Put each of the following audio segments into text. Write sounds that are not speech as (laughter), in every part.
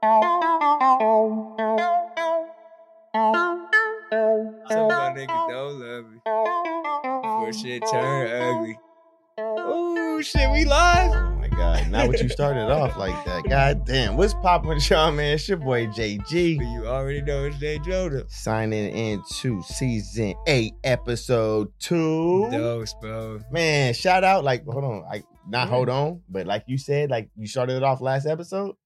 So my niggas don't love me. Before shit turn ugly. Oh shit, we live. Oh my God. Not what you started off like that. God damn. What's poppin' with y'all, man? It's your boy JG. You already know it's J'Jonah. Signing into season eight, episode two. Dose, bro. Man, shout out. Like, hold on. Like, not hold on, but like you said, like you started it off last episode.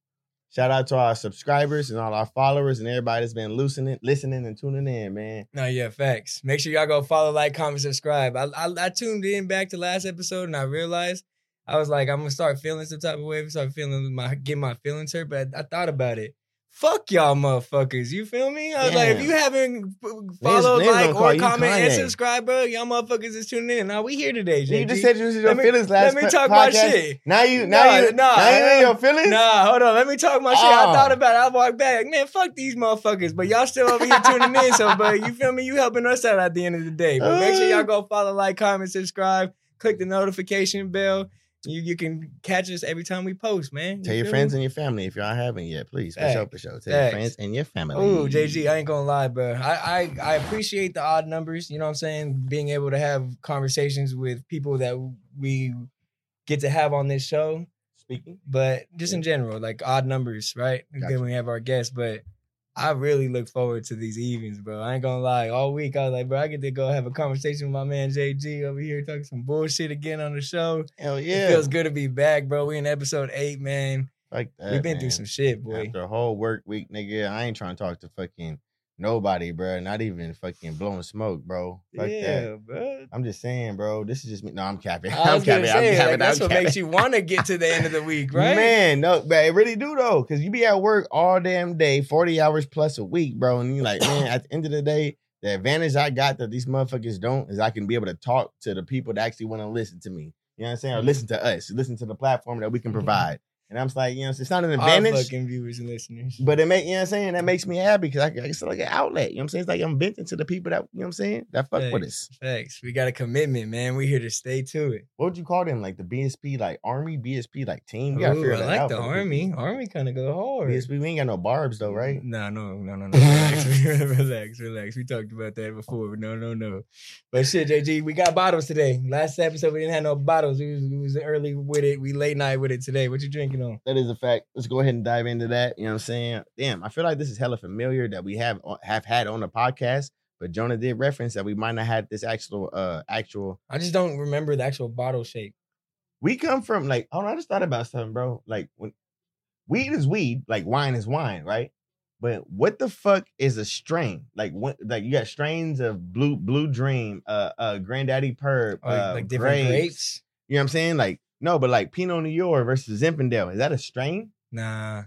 Shout out to our subscribers and all our followers and everybody that's been listening, listening and tuning in, man. No, yeah, facts. Make sure y'all go follow, like, comment, subscribe. I, I I tuned in back to last episode and I realized I was like, I'm gonna start feeling some type of way. Start feeling my get my feelings hurt. But I, I thought about it. Fuck y'all, motherfuckers. You feel me? I was like, if you haven't follow, niggas like, or comment and subscribe, bro, y'all motherfuckers is tuning in. Now we here today. You just said you was in your me- feelings last Let me talk my shit. Now you, now Nah, you, nah, now you in uh, your feelings. Nah, hold on. Let me talk my shit. I Oh. thought about it. I walked back. Man, fuck these motherfuckers. But y'all still over here tuning in. So, but you feel me? You helping us out at the end of the day. But make sure y'all go follow, like, comment, subscribe, click the notification bell. You you can catch us every time we post, man. You Tell your friends me? and your family if y'all haven't yet, please. For Facts. sure, for sure. Tell Facts. your friends and your family. Ooh, JG, I ain't gonna lie, bro. I, I I appreciate the odd numbers. You know what I'm saying? Being able to have conversations with people that we get to have on this show. Speaking. but just in general, like odd numbers, right? Gotcha. Then we have our guests, but I really look forward to these evenings, bro. I ain't gonna lie. All week I was like, bro, I get to go have a conversation with my man JG over here talking some bullshit again on the show. Hell It yeah. feels good to be back, bro. We in episode eight, man. like that. We've been through some shit, boy. After a whole work week, nigga, I ain't trying to talk to fucking nobody, bro. Not even fucking blowing smoke, bro. Fuck yeah, that. bro. I'm just saying, bro. This is just me. No, I'm capping. (laughs) I I'm capping. say, I'm like, capping. that's I'm what capping. makes you want to get to the end of the week, (laughs) right? Man, no, but it really do though, because you be at work all damn day, 40 hours plus a week, bro. And you like, (coughs) man, at the end of the day, the advantage I got that these motherfuckers don't is I can be able to talk to the people that actually want to listen to me. You know what I'm saying? Or listen to us, listen to the platform that we can mm-hmm. provide. And I'm just like, you know, it's not an Our advantage. fucking viewers and listeners. But it make you know what I'm saying that makes me happy because I, it's like an outlet. You know what I'm saying? It's like I'm venting to the people that you know what I'm saying that fuck with us. Facts. We got a commitment, man. We here to stay to it. What would you call them? Like the BSP, like army, BSP, like team. You gotta Ooh, figure I that like out the army. people. Army kind of go hard. BSP, we ain't got no barbs though, right? No, no, no, no, no. Relax, (laughs) relax, relax. We talked about that before. No, no, no. But shit, JG, we got bottles today. Last episode we didn't have no bottles. We was, we was early with it. We late night with it today. What you drinking on? That is a fact. Let's go ahead and dive into that. You know what I'm saying? Damn, I feel like this is hella familiar that we have have had on the podcast, but Jonah did reference that we might not had this actual uh actual. I just don't remember the actual bottle shape. We come from like, oh I just thought about something, bro. Like when weed is weed, like wine is wine, right? But what the fuck is a strain? Like what? Like you got strains of blue, blue dream, uh, uh, granddaddy perp, Like, uh, like different grapes. grapes. You know what I'm saying? Like no, but like Pinot Noir versus Zinfandel, is that a strain? Nah.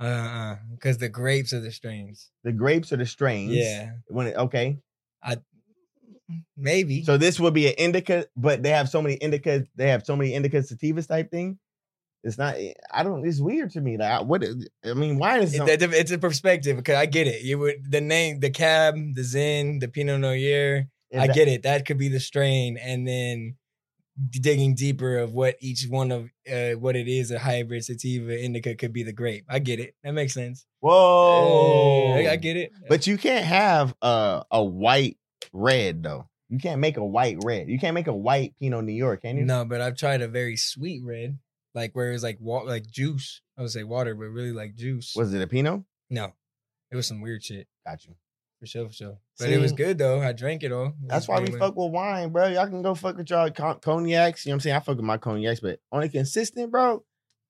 Uh uh Because the grapes are the strains. The grapes are the strains. Yeah. When it, okay, I Maybe. so this would be an indica, but they have so many indica. They have so many indica sativas type thing. It's not. I don't. It's weird to me. Like I- what? I mean, why is. It- some- it's a perspective because I get it. You would the name, the cab, the Zin, the Pinot Noir. I that- get it. That could be the strain, and then digging deeper of what each one of uh, what it is a hybrid sativa indica could be the grape. I get it. That makes sense. Whoa! I, I get it. But you can't have a a white red though. You can't make a white red. You can't make a white Pinot Noir, can you? no, but I've tried a very sweet red, like where it's like wa- like juice. I would say water, but really like juice. Was it a Pinot? no, it was some weird shit Got you. For sure, for sure. But it was good though. I drank it all. It That's why we fuck with wine, bro. Y'all can go fuck with y'all con- cognacs. You know what I'm saying? I fuck with my cognacs, but on a consistent, bro.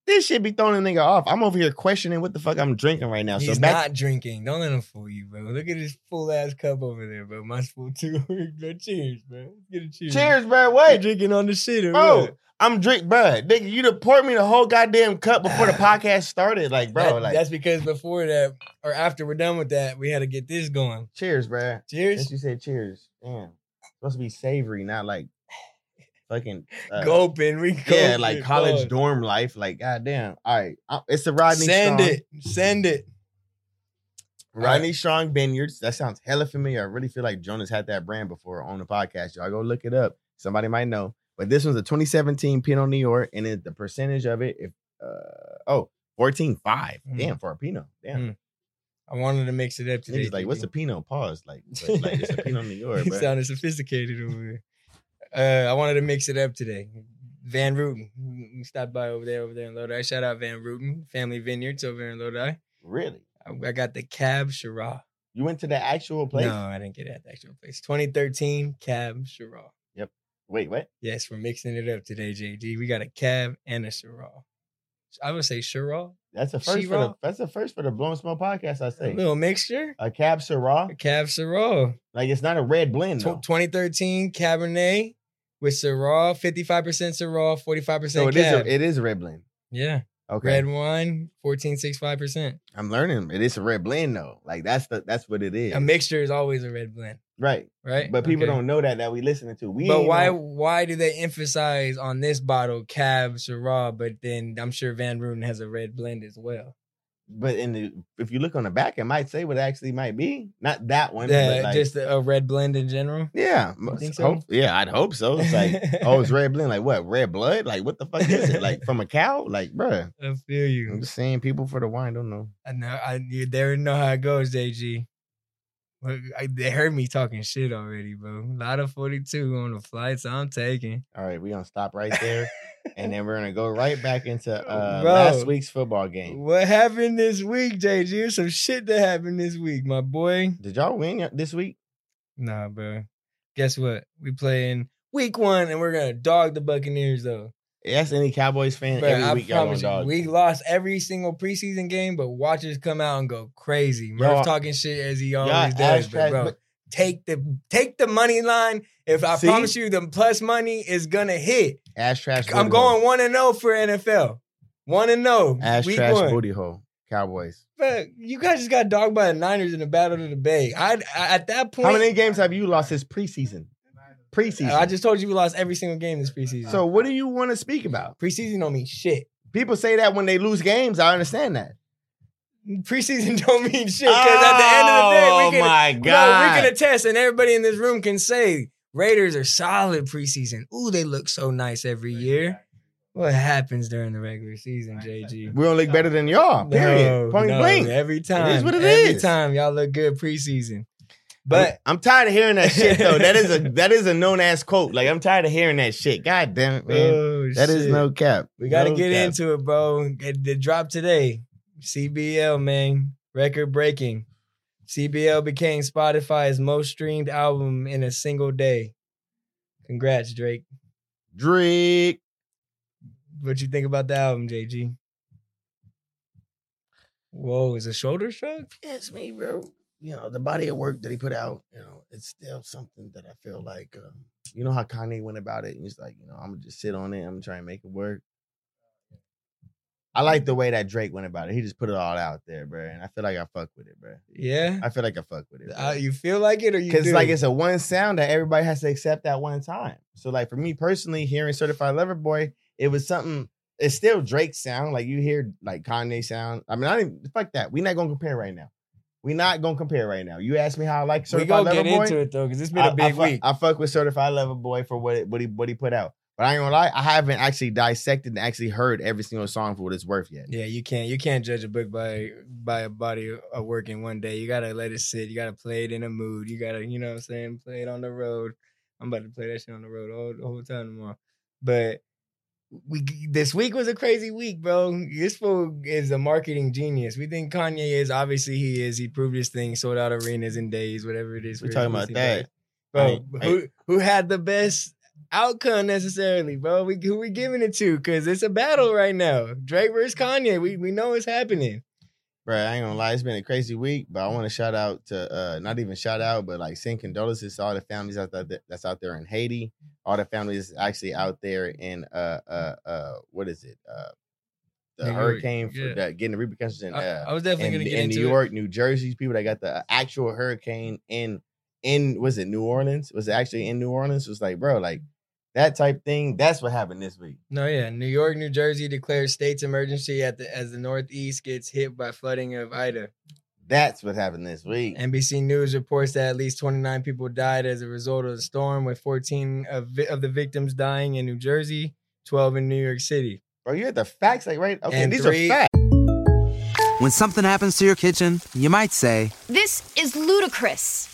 This shit be throwing a nigga off. I'm over here questioning what the fuck I'm drinking right now. He's so back, not drinking. Don't let him fool you, bro. Look at his full ass cup over there, bro. Mine's full too. (laughs) bro, cheers, bro. Get a cheers. cheers, bro. You Wait, drinking on the shit, bro. what? I'm drink, bro. Nigga, you done poured me the whole goddamn cup before the (sighs) podcast started. Like, bro, That- like, that's because before that, or after we're done with that, we had to get this going. cheers, bro. Cheers. Since you said cheers, damn, supposed to be savory, not like fucking uh. We Yeah, like college dorm life. Like, goddamn. All right, uh, it's the Rodney Send Strong. it. Send it. Rodney Strong Vineyards. That sounds hella familiar. I really feel like Jonah's had that brand before on the podcast. Y'all go look it up. Somebody might know. But this one's a 2017 Pinot Noir, and it, the percentage of it, if uh oh, 14.5. Mm. Damn, for a Pinot. Damn. Mm. I wanted to mix it up today. Niggas like, what's a Pinot? Pause. Like, but, like it's a (laughs) Pinot Noir, He sounded sophisticated over here. Uh, I wanted to mix it up today. Van Ruiten. We stopped by over there, over there in Lodi. Shout out Van Ruiten, Family Vineyards over in Lodi. Really? I, I got the Cab Shiraz. You went to the actual place? No, I didn't get it at the actual place. 2013 Cab Shiraz. Yep. Wait, what? Yes, we're mixing it up today, JG. We got a Cab and a Shiraz. I would say Shiraz. That's the first for the Shiraz? that's the first for the Blowing Smoke podcast. I say a little mixture. a Cab Syrah. A Cab Shiraz. Like it's not a red blend though. 2013 Cabernet with Syrah, 55% Syrah, 45% So it is Cab. a, it is a red blend. yeah. Okay. Red wine, 14.65%. I'm learning. It is a red blend though. Like that's the that's what it is. A mixture is always a red blend, right. right? But people Okay. don't know that that we listening to. We But ain't why know- why do they emphasize on this bottle Cab Syrah, but then I'm sure Van Ruiten has a red blend as well. But in the if you look on the back, it might say what it actually might be. Not that one. Yeah, like, just a, a red blend in general. yeah. You think hope- yeah, I'd hope so. It's like, oh, it's red blend. Like what? Red blood? Like what the fuck is it? Like from a cow? Like, bruh. (laughs) I feel you. I'm just saying people for the wine don't know. I know. I you there know how it goes, JG. I, they heard me talking shit already, bro. A lot of 42 on the flights I'm taking. All right, we're gonna stop right (laughs) there. and then we're gonna go right back into uh Bro. last week's football game. What happened this week, JG? Some shit that happened this week, my boy. Did y'all win this week? Nah, bro. Guess what? We playing week one, and we're gonna dog the Buccaneers though. That's any Cowboys fan. Every I week promise you, dog. we lost every single preseason game, but watchers come out and go crazy. Murph Y'all- talking shit as he always does, but bro. but- take the take the money line. If I See? promise you, the plus money is gonna hit. Ash trash. I'm going hole. one and zero for NFL. One and oh, zero. Ash week trash one. booty hole. Cowboys. But you guys just got dogged by the Niners in the Battle of the Bay. I, I at that point, How many games have you lost this preseason? Preseason. I just told you we lost every single game this preseason. so what do you want to speak about? preseason don't mean shit. People say that when they lose games. I understand that. Preseason (laughs) don't mean shit because at the end of the day, we Oh can my No, god! we can attest, and everybody in this room can say Raiders are solid preseason. Ooh, they look so nice every year. What happens during the regular season, JG? we don't look better than y'all. Period. No, Point no, blank. Every time. what it every is. time y'all look good preseason. But (laughs) I'm tired of hearing that shit though. That is a (laughs) that is a known ass quote. Like I'm tired of hearing that shit. God damn it, man. oh, that is shit. no cap. We got to No get cap. into it, bro. The drop today. CBL, man. Record breaking. CBL became Spotify's most streamed album in a single day. Congrats, Drake. Drake. What you think about the album, JG? Whoa, is a shoulder shrug? It's me, bro. You know, the body of work that he put out, you know, it's still something that I feel like, um, you know how Kanye went about it? And he's like, you know, I'm gonna just sit on it. I'm gonna try and make it work. I like the way that Drake went about it. He just put it all out there, bro. And I feel like I fuck with it, bro. Yeah. I feel like I fuck with it. Uh, you feel like it or you Because like it's a one sound that everybody has to accept at one time. So like for me personally, hearing Certified Lover Boy, it was something. It's still Drake's sound. Like you hear like Kanye sound. I mean, I didn't fuck that. We're not gonna compare right now. We're not gonna compare right now. You asked me how I like certified level boy. we gonna Lover get Boy. into it though, because it's been I- a big I, fuck- week. I fuck with Certified Lover Boy for what it, what he what he put out. But I ain't gonna lie, I haven't actually dissected and actually heard every single song for what it's worth yet. yeah, you can't you can't judge a book by by a body of work in one day. You gotta let it sit. You gotta play it in a mood. You gotta, you know what I'm saying, play it on the road. I'm about to play that shit on the road all the whole time tomorrow. But we this week was a crazy week, bro. This fool is a marketing genius. We think Kanye is obviously he is. He proved his thing, sold out arenas in days, whatever it is. We're talking about that. Bro, I- who who had the best outcome necessarily, bro. We who we giving it to? Cause it's a battle right now. Drake versus Kanye. We we know it's happening. Bro, I ain't gonna lie, it's been a crazy week, but I want to shout out to uh not even shout out, but like send condolences to all the families out there that's out there in Haiti, all the families actually out there in uh uh uh what is it? Uh the New York, hurricane for yeah. that getting the repercussions in I, uh I was definitely in, gonna get in into New it. York, New Jersey, people that got the actual hurricane in in was it New Orleans? Was it actually in New Orleans? It was like, bro, like that type thing. That's what happened this week. No, yeah. New York, New Jersey declares states emergency at the as the Northeast gets hit by flooding of Ida. That's what happened this week. NBC News reports that at least 29 people died as a result of the storm, with 14 of, vi- of the victims dying in New Jersey, 12 in New York City. Bro, you had the facts like right. Okay, And these three- are facts. When something happens to your kitchen, you might say, This is ludicrous.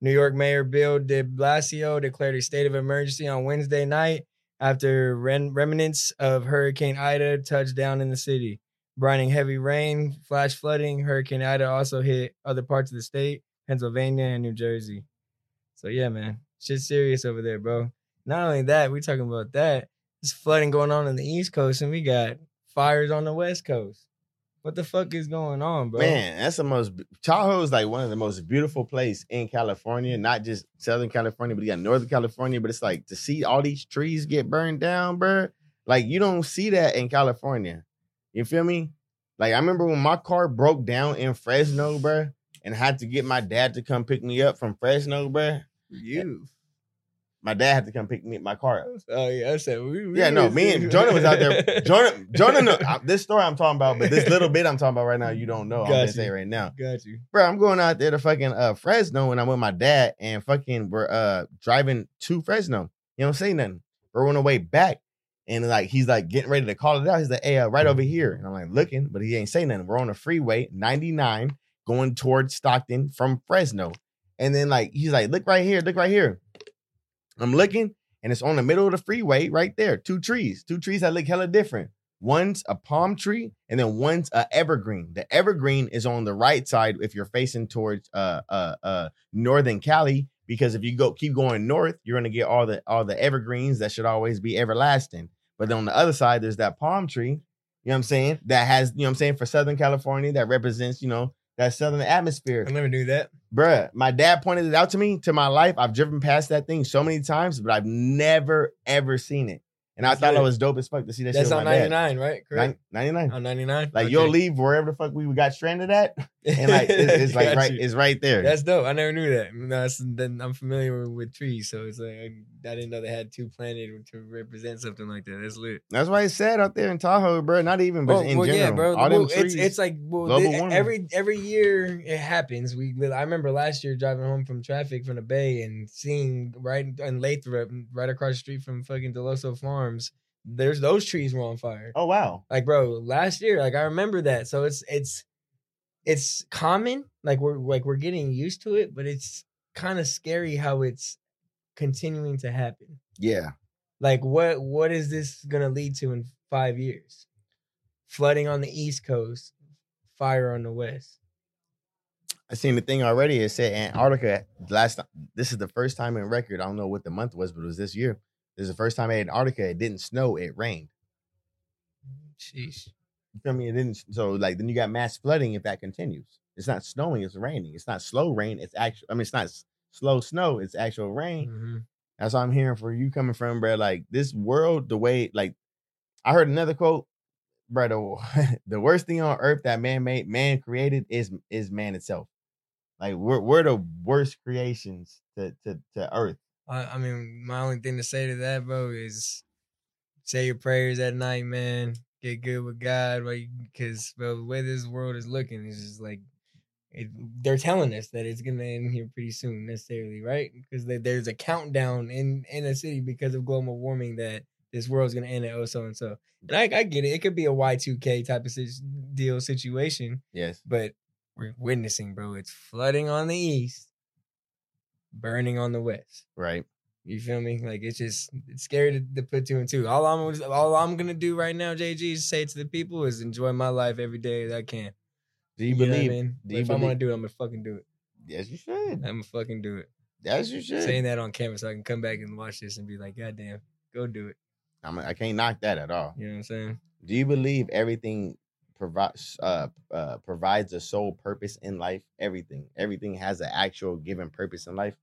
New York Mayor Bill de Blasio declared a state of emergency on Wednesday night after ren- remnants of Hurricane Ida touched down in the city. Bringing heavy rain, flash flooding, Hurricane Ida also hit other parts of the state, Pennsylvania and New Jersey. So yeah, man, shit's serious over there, bro. Not only that, we talking about that. There's flooding going on in the East Coast, and we got fires on the West Coast. What the fuck is going on, bro? Man, that's the most Tahoe is like one of the most beautiful place in California, not just Southern California, but you got Northern California. But it's like to see all these trees get burned down, bro. Like you don't see that in California. You feel me? Like I remember when my car broke down in Fresno, bro, and had to get my dad to come pick me up from Fresno, bro. You. My dad had to come pick me my car up. Oh yeah, I said we. we Yeah, no, me and Jonah was out there. (laughs) Jonah, Jonah, no, I- this story I'm talking about, but this little bit I'm talking about right now, you don't know. I'm Got gonna say right now. Got you. bro, I'm going out there to fucking uh Fresno and I'm with my dad and fucking we're uh driving to Fresno. You don't say nothing. We're on the way back. And like he's like getting ready to call it out. He's like, hey, uh, right over here. And I'm like looking, but he ain't saying nothing. We're on the freeway, 99, going towards Stockton from Fresno. And then like he's like, look right here, look right here. I'm looking, and it's on the middle of the freeway right there. Two trees, two trees that look hella different. One's a palm tree, and then one's a evergreen. The evergreen is on the right side if you're facing towards uh uh uh northern Cali, because if you go keep going north, you're gonna get all the all the evergreens that should always be everlasting. But then on the other side, there's that palm tree, you know what I'm saying? That has, you know what I'm saying, for Southern California, that represents, you know, that southern atmosphere I never knew that. bruh, my dad pointed it out to me to my life. I've driven past that thing so many times, but I've never ever seen it. And I That's thought it was dope as fuck to see that That's shit on with my dad. 99, right? Correct. 99. On 99. Like you'll leave wherever the fuck we got stranded at, and like it's, it's (laughs) like right, it's right there. That's dope. I never knew that. No, then I'm familiar with trees, so it's like I, didn't know they had two planted to represent something like that. That's lit. That's why it's sad out there in Tahoe, bro. Not even, but Well, in well, general, yeah, bro. all Well, it's trees. it's like well, every every year it happens. We I remember last year driving home from traffic from the Bay and seeing right in Lathrop, right across the street from fucking Dell'Osso Farms. There's those trees were on fire. oh wow, Like, bro, last year, like I remember that. So it's it's it's common. Like we're like we're getting used to it, but it's kind of scary how it's continuing to happen. yeah. Like what what is this gonna lead to in five years? Flooding on the East Coast, fire on the West. I seen the thing already. It said Antarctica last. This is the first time in record. I don't know what the month was, but it was this year. This is the first time in Antarctica. It didn't snow. It rained. Sheesh. You feel me? It didn't. So like then you got mass flooding if that continues. It's not snowing. It's raining. It's not slow rain. It's actually. I mean, it's not slow snow. It's actual rain. Mhm. That's what I'm hearing for you coming from, bro. Like this world, the way like I heard another quote, bro. The, (laughs) the worst thing on earth that man made, man created is is man itself. Like we're we're the worst creations to to to earth. I, I mean, my only thing to say to that, bro, is say your prayers at night, man. Get good with God, right? Because bro, the way this world is looking is just like it, they're telling us that it's gonna end here pretty soon, necessarily, right? Because there's a countdown in in a city because of global warming that this world's gonna end at oh so and so. And I, I get it. It could be a Y two K type of sit- deal situation, Yes. but we're witnessing, bro. It's flooding on the east, burning on the west. Right. You feel me? Like it's just it's scary to, to put two and two. All I'm all I'm gonna do right now, JG, is say to the people is enjoy my life every day that I can. Do you, know what I believe? mean? do you if I want to do it, I'm gonna fucking do it. Yes, you should. I'm gonna fucking do it. Yes, you should. Saying that on camera so I can come back and watch this and be like, God damn, go do it. I'm, I can't knock that at all. You know what I'm saying? Do you believe everything provides uh, uh, provides a sole purpose in life? Everything, everything has an actual given purpose in life.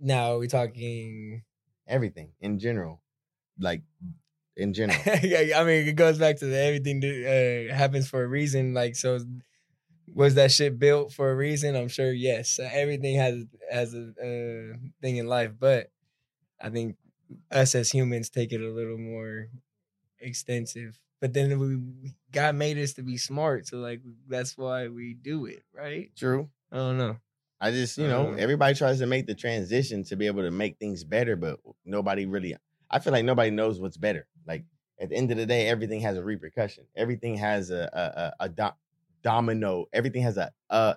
Now we're talking. Everything in general, like in general. (laughs) yeah, I mean, it goes back to the everything that, uh, happens for a reason. Like, so was that shit built for a reason? I'm sure yes. Everything has has a uh, thing in life, but I think us as humans take it a little more extensive. But then we God made us to be smart, so like that's why we do it, right? True. I don't know. I just, you know, Uh. everybody tries to make the transition to be able to make things better, but nobody really. I feel like nobody knows what's better. Like at the end of the day, everything has a repercussion. Everything has a a, a, a do- domino. Everything has a uh.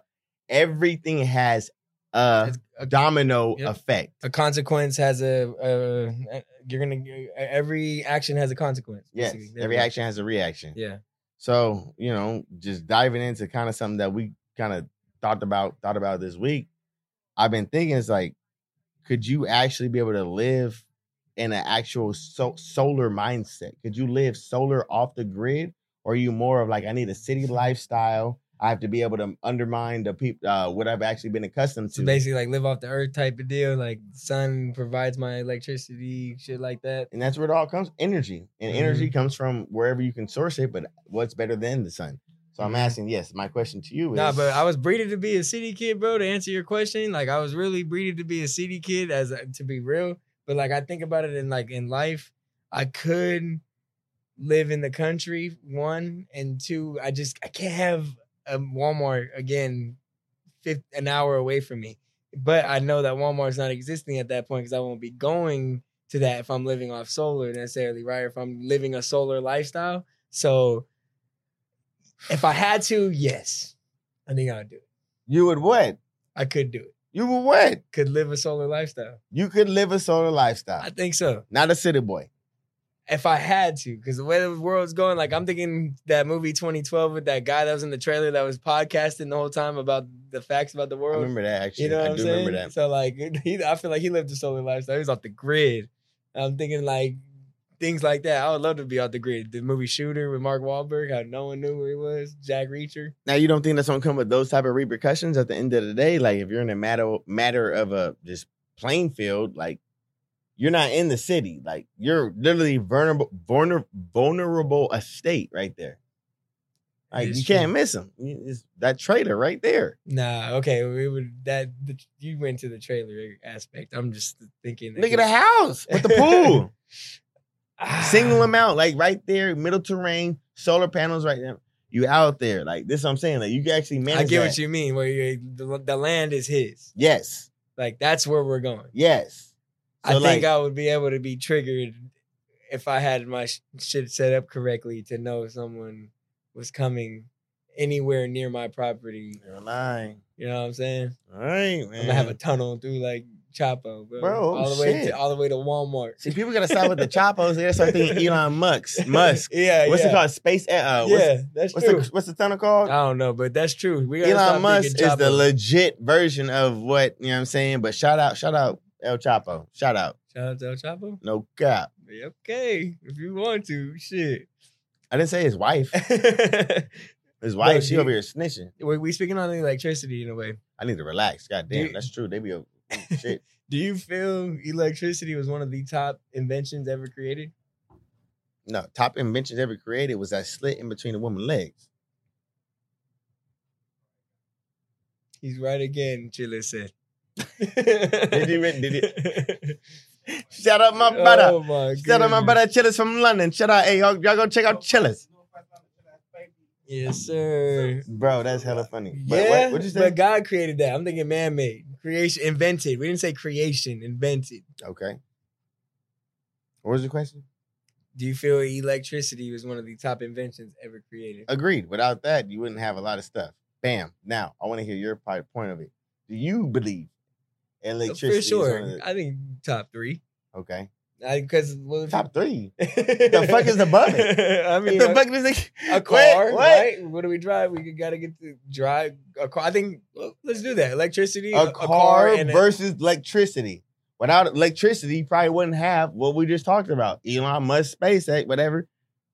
Everything has a a, domino Yep. effect. a consequence has a, you're gonna every action has a consequence. Yes. Every action has a reaction. Yeah. So you know, just diving into kind of something that we kind of thought about thought about this week. I've been thinking it's like, could you actually be able to live in an actual so- solar mindset? Could you live solar off the grid, or are you more of like I need a city lifestyle? I have to be able to undermine the people uh, what I've actually been accustomed to. So basically, like live off the earth type of deal. Like sun provides my electricity, shit like that. and that's where it all comes energy and energy Mm-hmm. comes from wherever you can source it but what's better than the sun so i'm Mhm. asking yes my question to you is Nah, but I was breeded to be a city kid, bro. To answer your question, like I was really breeded to be a city kid, as a, to be real. But like I think about it in like in life, I could live in the country. One and two, I just I can't have a Walmart again, fifth an hour away from me. But I know that Walmart's not existing at that point because I won't be going to that if I'm living off solar necessarily, right? If I'm living a solar lifestyle, so if I had to, yes, I think I'd do it. you would what I could do it. You would what Could live a solar lifestyle. you could live a solar lifestyle I think so. not a city boy If I had to, because the way the world's going, like I'm thinking that movie 2012 with that guy that was in the trailer that was podcasting the whole time about the facts about the i world. remember that actually You know what i I'm do saying? remember that So like, (laughs) he, I feel like he lived a solar lifestyle. He was off the grid. I'm thinking like things like that. I would love to be off the grid. The movie Shooter with Mark Wahlberg, how no one knew who he was. Jack Reacher. now you don't think that's gonna come with those type of repercussions at the end of the day like if you're in a matter matter of a just playing field like you're not in the city like you're literally vulnerable vulnerable vulnerable estate right there like It's you true. can't miss him it's that trailer right there Nah, okay, we would that the, you went to the trailer aspect. I'm just thinking. Look at the (laughs) house with the pool. (laughs) Single (sighs) amount, like right there, middle terrain, solar panels right there. You out there, like this. Is what I'm saying, like you can actually manage. I get that. what you mean. Where you, the, the land is his. Yes, Like that's where we're going. yes. I So, think I would be able to be triggered if I had my sh- shit set up correctly to know someone was coming anywhere near my property. You're lying. You know what I'm saying? All right, man. I'm gonna have a tunnel through like Chapo, bro. Bro, all the way to all the way to Walmart. See, people gotta stop with the chopos. They gotta start thinking (laughs) Elon Musk. Musk. (laughs) yeah, What's yeah. it called? Space. Uh, what's, yeah, that's what's true. the what's the tunnel called? I don't know, but that's true. We Elon Musk is the legit version of what you know. what I'm saying, but shout out, shout out El Chapo. Shout out. Shout out to El Chapo. No cap. Okay, if you want to, shit. I didn't say his wife. (laughs) His wife, she do- over here snitching. we we speaking on the electricity in a way. I need to relax. God damn, You- that's true. They be a Oh, shit. (laughs) Do you feel electricity was one of the top inventions ever created? No, top inventions ever created was that slit in between a woman's legs. He's right again, Chile said. Did he did (laughs) Shout out my brother. Oh my Shout out my brother Chillis from London. Shout out, hey, y'all, y'all go check out oh. Chillis. Yes, sir. Bro, that's hella funny. But Yeah, what, you say? but God created that. I'm thinking man-made, creation, invented. We didn't say creation, invented. okay. What was the question? Do you feel electricity was one of the top inventions ever created? Agreed. Without that, you wouldn't have a lot of stuff. Bam. Now, I want to hear your point of it. Do you believe uh, electricity? For sure. of the- I think top three. okay. Because well, if you- Top three. (laughs) the fuck is above it? I mean, the a, fuck is it? a car, what? right? What do we drive? We gotta get to drive a car. I think well, let's do that. Electricity, A, car, and a- versus electricity. Without electricity, you probably wouldn't have what we just talked about. Elon Musk, SpaceX, whatever.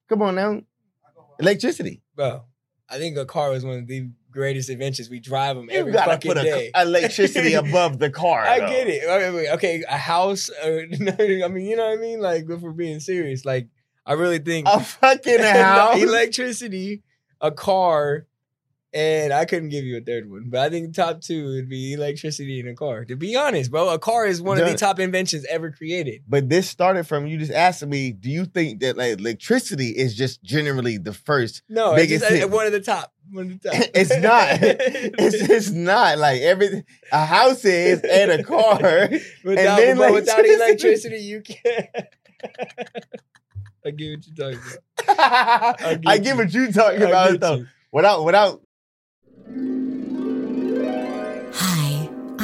Come on now. Electricity. bro. I think a car was one of the greatest adventures. We drive them You every gotta fucking put a, day. electricity (laughs) above the car. I though. get it. Okay, a house. Uh, (laughs) I mean, you know what I mean. Like, if we're being serious, like, I really think A fucking (laughs) house. electricity, a car, and I couldn't give you a third one, but I think top two would be electricity and a car. To be honest, bro, a car is one of the top inventions ever created. But this started from you just asking me, do you think that like electricity is just generally the first? No, it's just, uh, hit. one of the top. One of the top. (laughs) It's not. (laughs) It's just not like every a house is and a car. (laughs) without, then but without electricity. you can't. I get what you're talking about. I get get you. what you talking I about though. you. Without without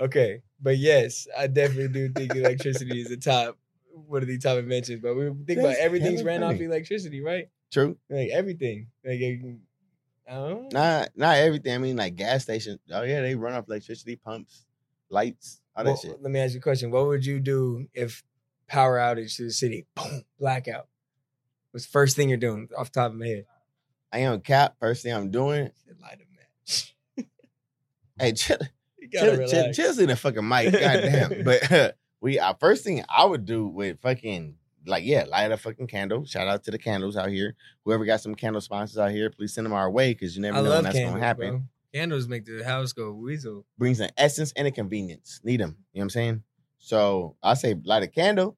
Okay. But yes, I definitely do think electricity is the top one of the top inventions. But we think about everything's ran off electricity, right? True. Like everything. Like I don't know. Not not everything. I mean, like gas stations. Oh yeah, they run off electricity, pumps, lights, all that shit. Let me ask you a question. What would you do if power outage to the city? Boom, blackout. What's the first thing you're doing off the top of my head? I am cap. First thing I'm doing. Light a (laughs) match. Hey, chill, chill, chill, chill in the fucking mic. Goddamn. (laughs) but (laughs) we, our first thing I would do with fucking like yeah, light a fucking candle. Shout out to the candles out here. Whoever got some candle sponsors out here, please send them our way because you never I know when that's candles, gonna happen. bro. Candles make the house go weasel. brings an essence and a convenience. Need them. You know what I'm saying? So I say light a candle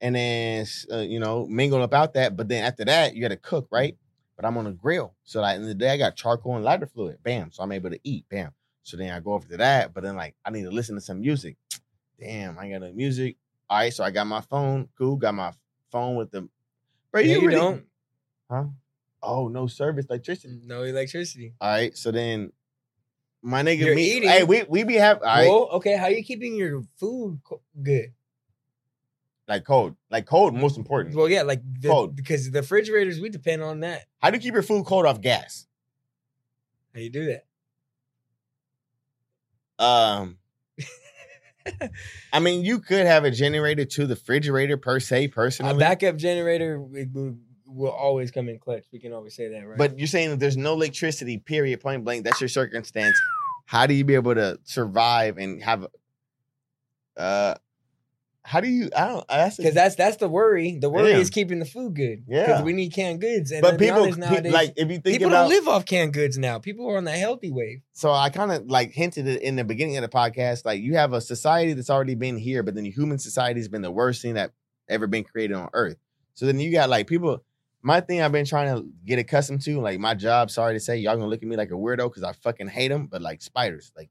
and then, uh, you know, mingle about that. But then after that, you got to cook, right? But I'm on a grill. So like in the day, I got charcoal and lighter fluid. Bam. So I'm able to eat. Bam. So then I go over to that. But then like I need to listen to some music. (tsk) Damn, I ain't got no music. All right. So I got my phone. Cool. Got my phone with the. Bro, No, you really- don't. Huh? Oh, no service electricity. Mm, no electricity. All right. So then my nigga, You're me, eating. hey, we, we be have, all right. Well, okay, how you keeping your food co- good? like cold, like cold, most important. Well, yeah, like the, Cold. because the refrigerators we depend on that. How do you keep your food cold off gas? How you do that? Um, I mean, you could have a generator to the refrigerator per se, Personally, A backup generator will, will always come in clutch. We can always say that, right? But you're saying that there's no electricity, period, point blank. That's your circumstance. How do you be able to survive and have? Uh, how do you? I don't. That's because that's that's the worry. The worry Damn. is keeping the food good. Yeah. because we need canned goods. And but people nowadays, like if you think people about don't live off canned goods now. People are on the healthy wave. so I kind of like hinted it in the beginning of the podcast. Like you have a society that's already been here, but then the human society has been the worst thing that ever been created on Earth. So then you got like people. My thing I've been trying to get accustomed to, like my job. Sorry to say, y'all gonna look at me like a weirdo because I fucking hate them. But like spiders, like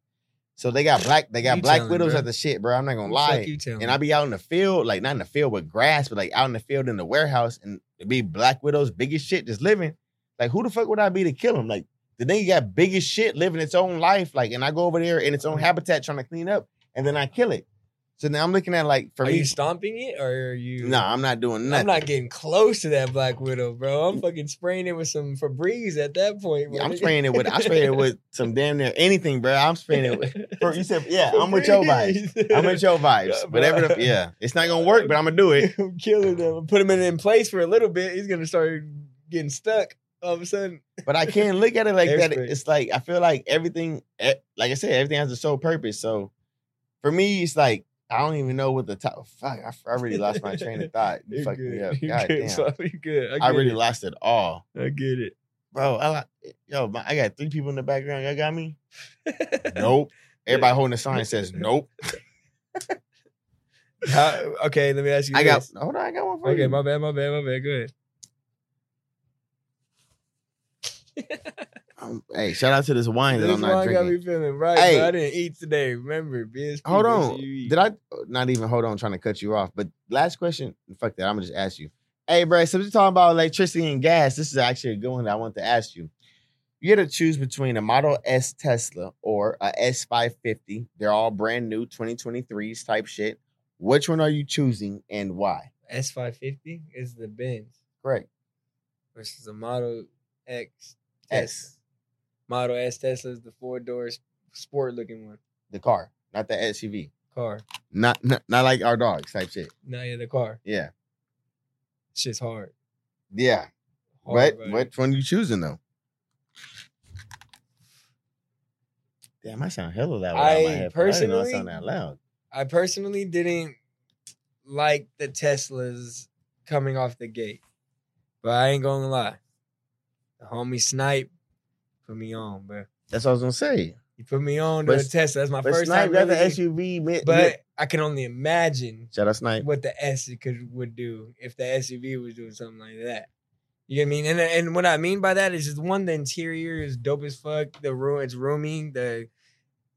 so they got black, they got You black widows bro. at the shit, bro. I'm not gonna lie. And. I be out in the field, like not in the field with grass, but like out in the field in the warehouse, and it be black widows, biggest shit, just living. Like, who the fuck would I be to kill them? Like, the nigga got biggest shit, living its own life. Like, and I go over there in its own habitat trying to clean up, and then I kill it. So now I'm looking at like for are me. you stomping it or are you? no, I'm not doing nothing. I'm not getting close to that black widow, bro. I'm fucking spraying it with some Febreze at that point. Yeah, I'm spraying it with. I spraying it with (laughs) some damn near anything, bro. I'm spraying it with. For, you said, yeah, I'm with your vibes. I'm with your vibes. Yeah, (laughs) Whatever. The, yeah, it's not gonna work, but I'm gonna do it. I'm killing them. Put him in, in place for a little bit. He's gonna start getting stuck all of a sudden. But I can't look at it like that. It's like I feel like everything, eh, like I said, everything has a sole purpose. So for me, it's like I don't even know what the top. Fuck, I, I really lost my train of (laughs) thought. You You fucked me up. You God good, damn. son. (laughs) You good. I, I really it. lost it all, I get it. bro. I, yo, my, I got three people in the background. Y'all got me? (laughs) Nope. Everybody holding a sign says nope. How, okay, let me ask you. I got. Hold on, I got one for Okay, you. Okay, my bad, my bad, my bad. Good. Um, hey, shout out to this wine that This I'm not wine got me feeling right. Hey. I didn't eat today. Remember, BSP. Hold on. sure you eat. Did I not even hold on trying to cut you off? But last question. Fuck that. I'm gonna just ask you. Hey, bro. So we're talking about electricity and gas. This is actually a good one that I want to ask you. You had to choose between a Model S Tesla or a S550. They're all brand new 2023s type shit. Which one are you choosing and why? S five fifty is the Benz Correct. versus a Model X S. Model S Tesla is the four doors sport looking one The car, not the SUV. car. Not not, not like our dogs type shit. No, yeah, the car. Yeah. Shit's hard. Yeah. hard What right? which one you choosing though? Damn, I sound hella loud. I headphones. I I personally- sound that loud. I personally didn't like the Teslas coming off the gate, but I ain't gonna lie. The homie Snipe put me on, bro. That's what I was gonna say. You put me on to But- a Tesla. That's my first Snipe time. really- SUV, man. but I can only imagine shout out Snipe. what the S could would do if the SUV was doing something like that. You get what I mean? And and what I mean by that is just one, the interior is dope as fuck. The room, it's roomy. The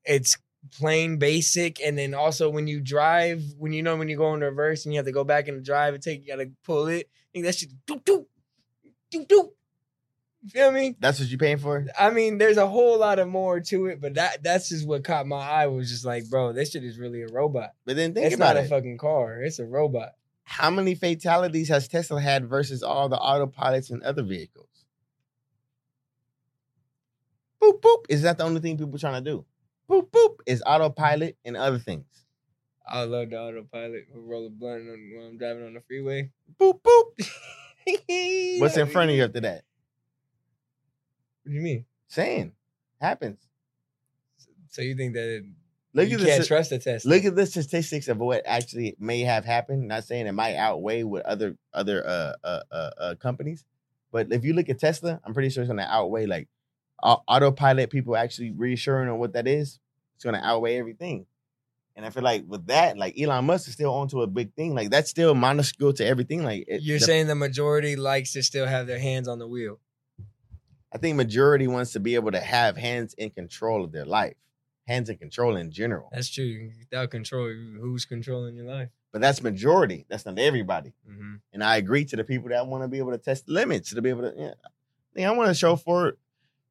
it's plain basic, and then also when you drive, when you know when you go in reverse and you have to go back and drive and take, you gotta pull it. I think that shit doop doop doop doop. Feel me? That's what you paying for? I mean, there's a whole lot of more to it, but that that's just what caught my eye. Was just like, bro, this shit is really a robot. But then think it's about not it. a fucking car. It's a robot. How many fatalities has Tesla had versus all the autopilots and other vehicles? Boop boop. Is that the only thing people trying to do? Boop boop is autopilot and other things. I love the autopilot who roll a blunt when I'm driving on the freeway. Boop boop. (laughs) What's in front of you after that? What do you mean? Saying happens. So you think that it, Look you at can't the trust the Tesla? look at the statistics of what actually may have happened. Not saying it might outweigh with other other uh, uh, uh, uh, companies, but if you look at Tesla, I'm pretty sure it's going to outweigh like autopilot. People actually reassuring on what that is. It's going to outweigh everything. And I feel like with that, like Elon Musk is still onto a big thing. Like that's still minuscule to everything. Like it- You're the- saying the majority likes to still have their hands on the wheel. I think majority wants to be able to have hands in control of their life, hands in control in general. That's true. Without control, who's controlling your life? But that's majority. That's not everybody. Mm-hmm. And I agree to the people that want to be able to test the limits, to be able to, yeah. Yeah, I want to show for,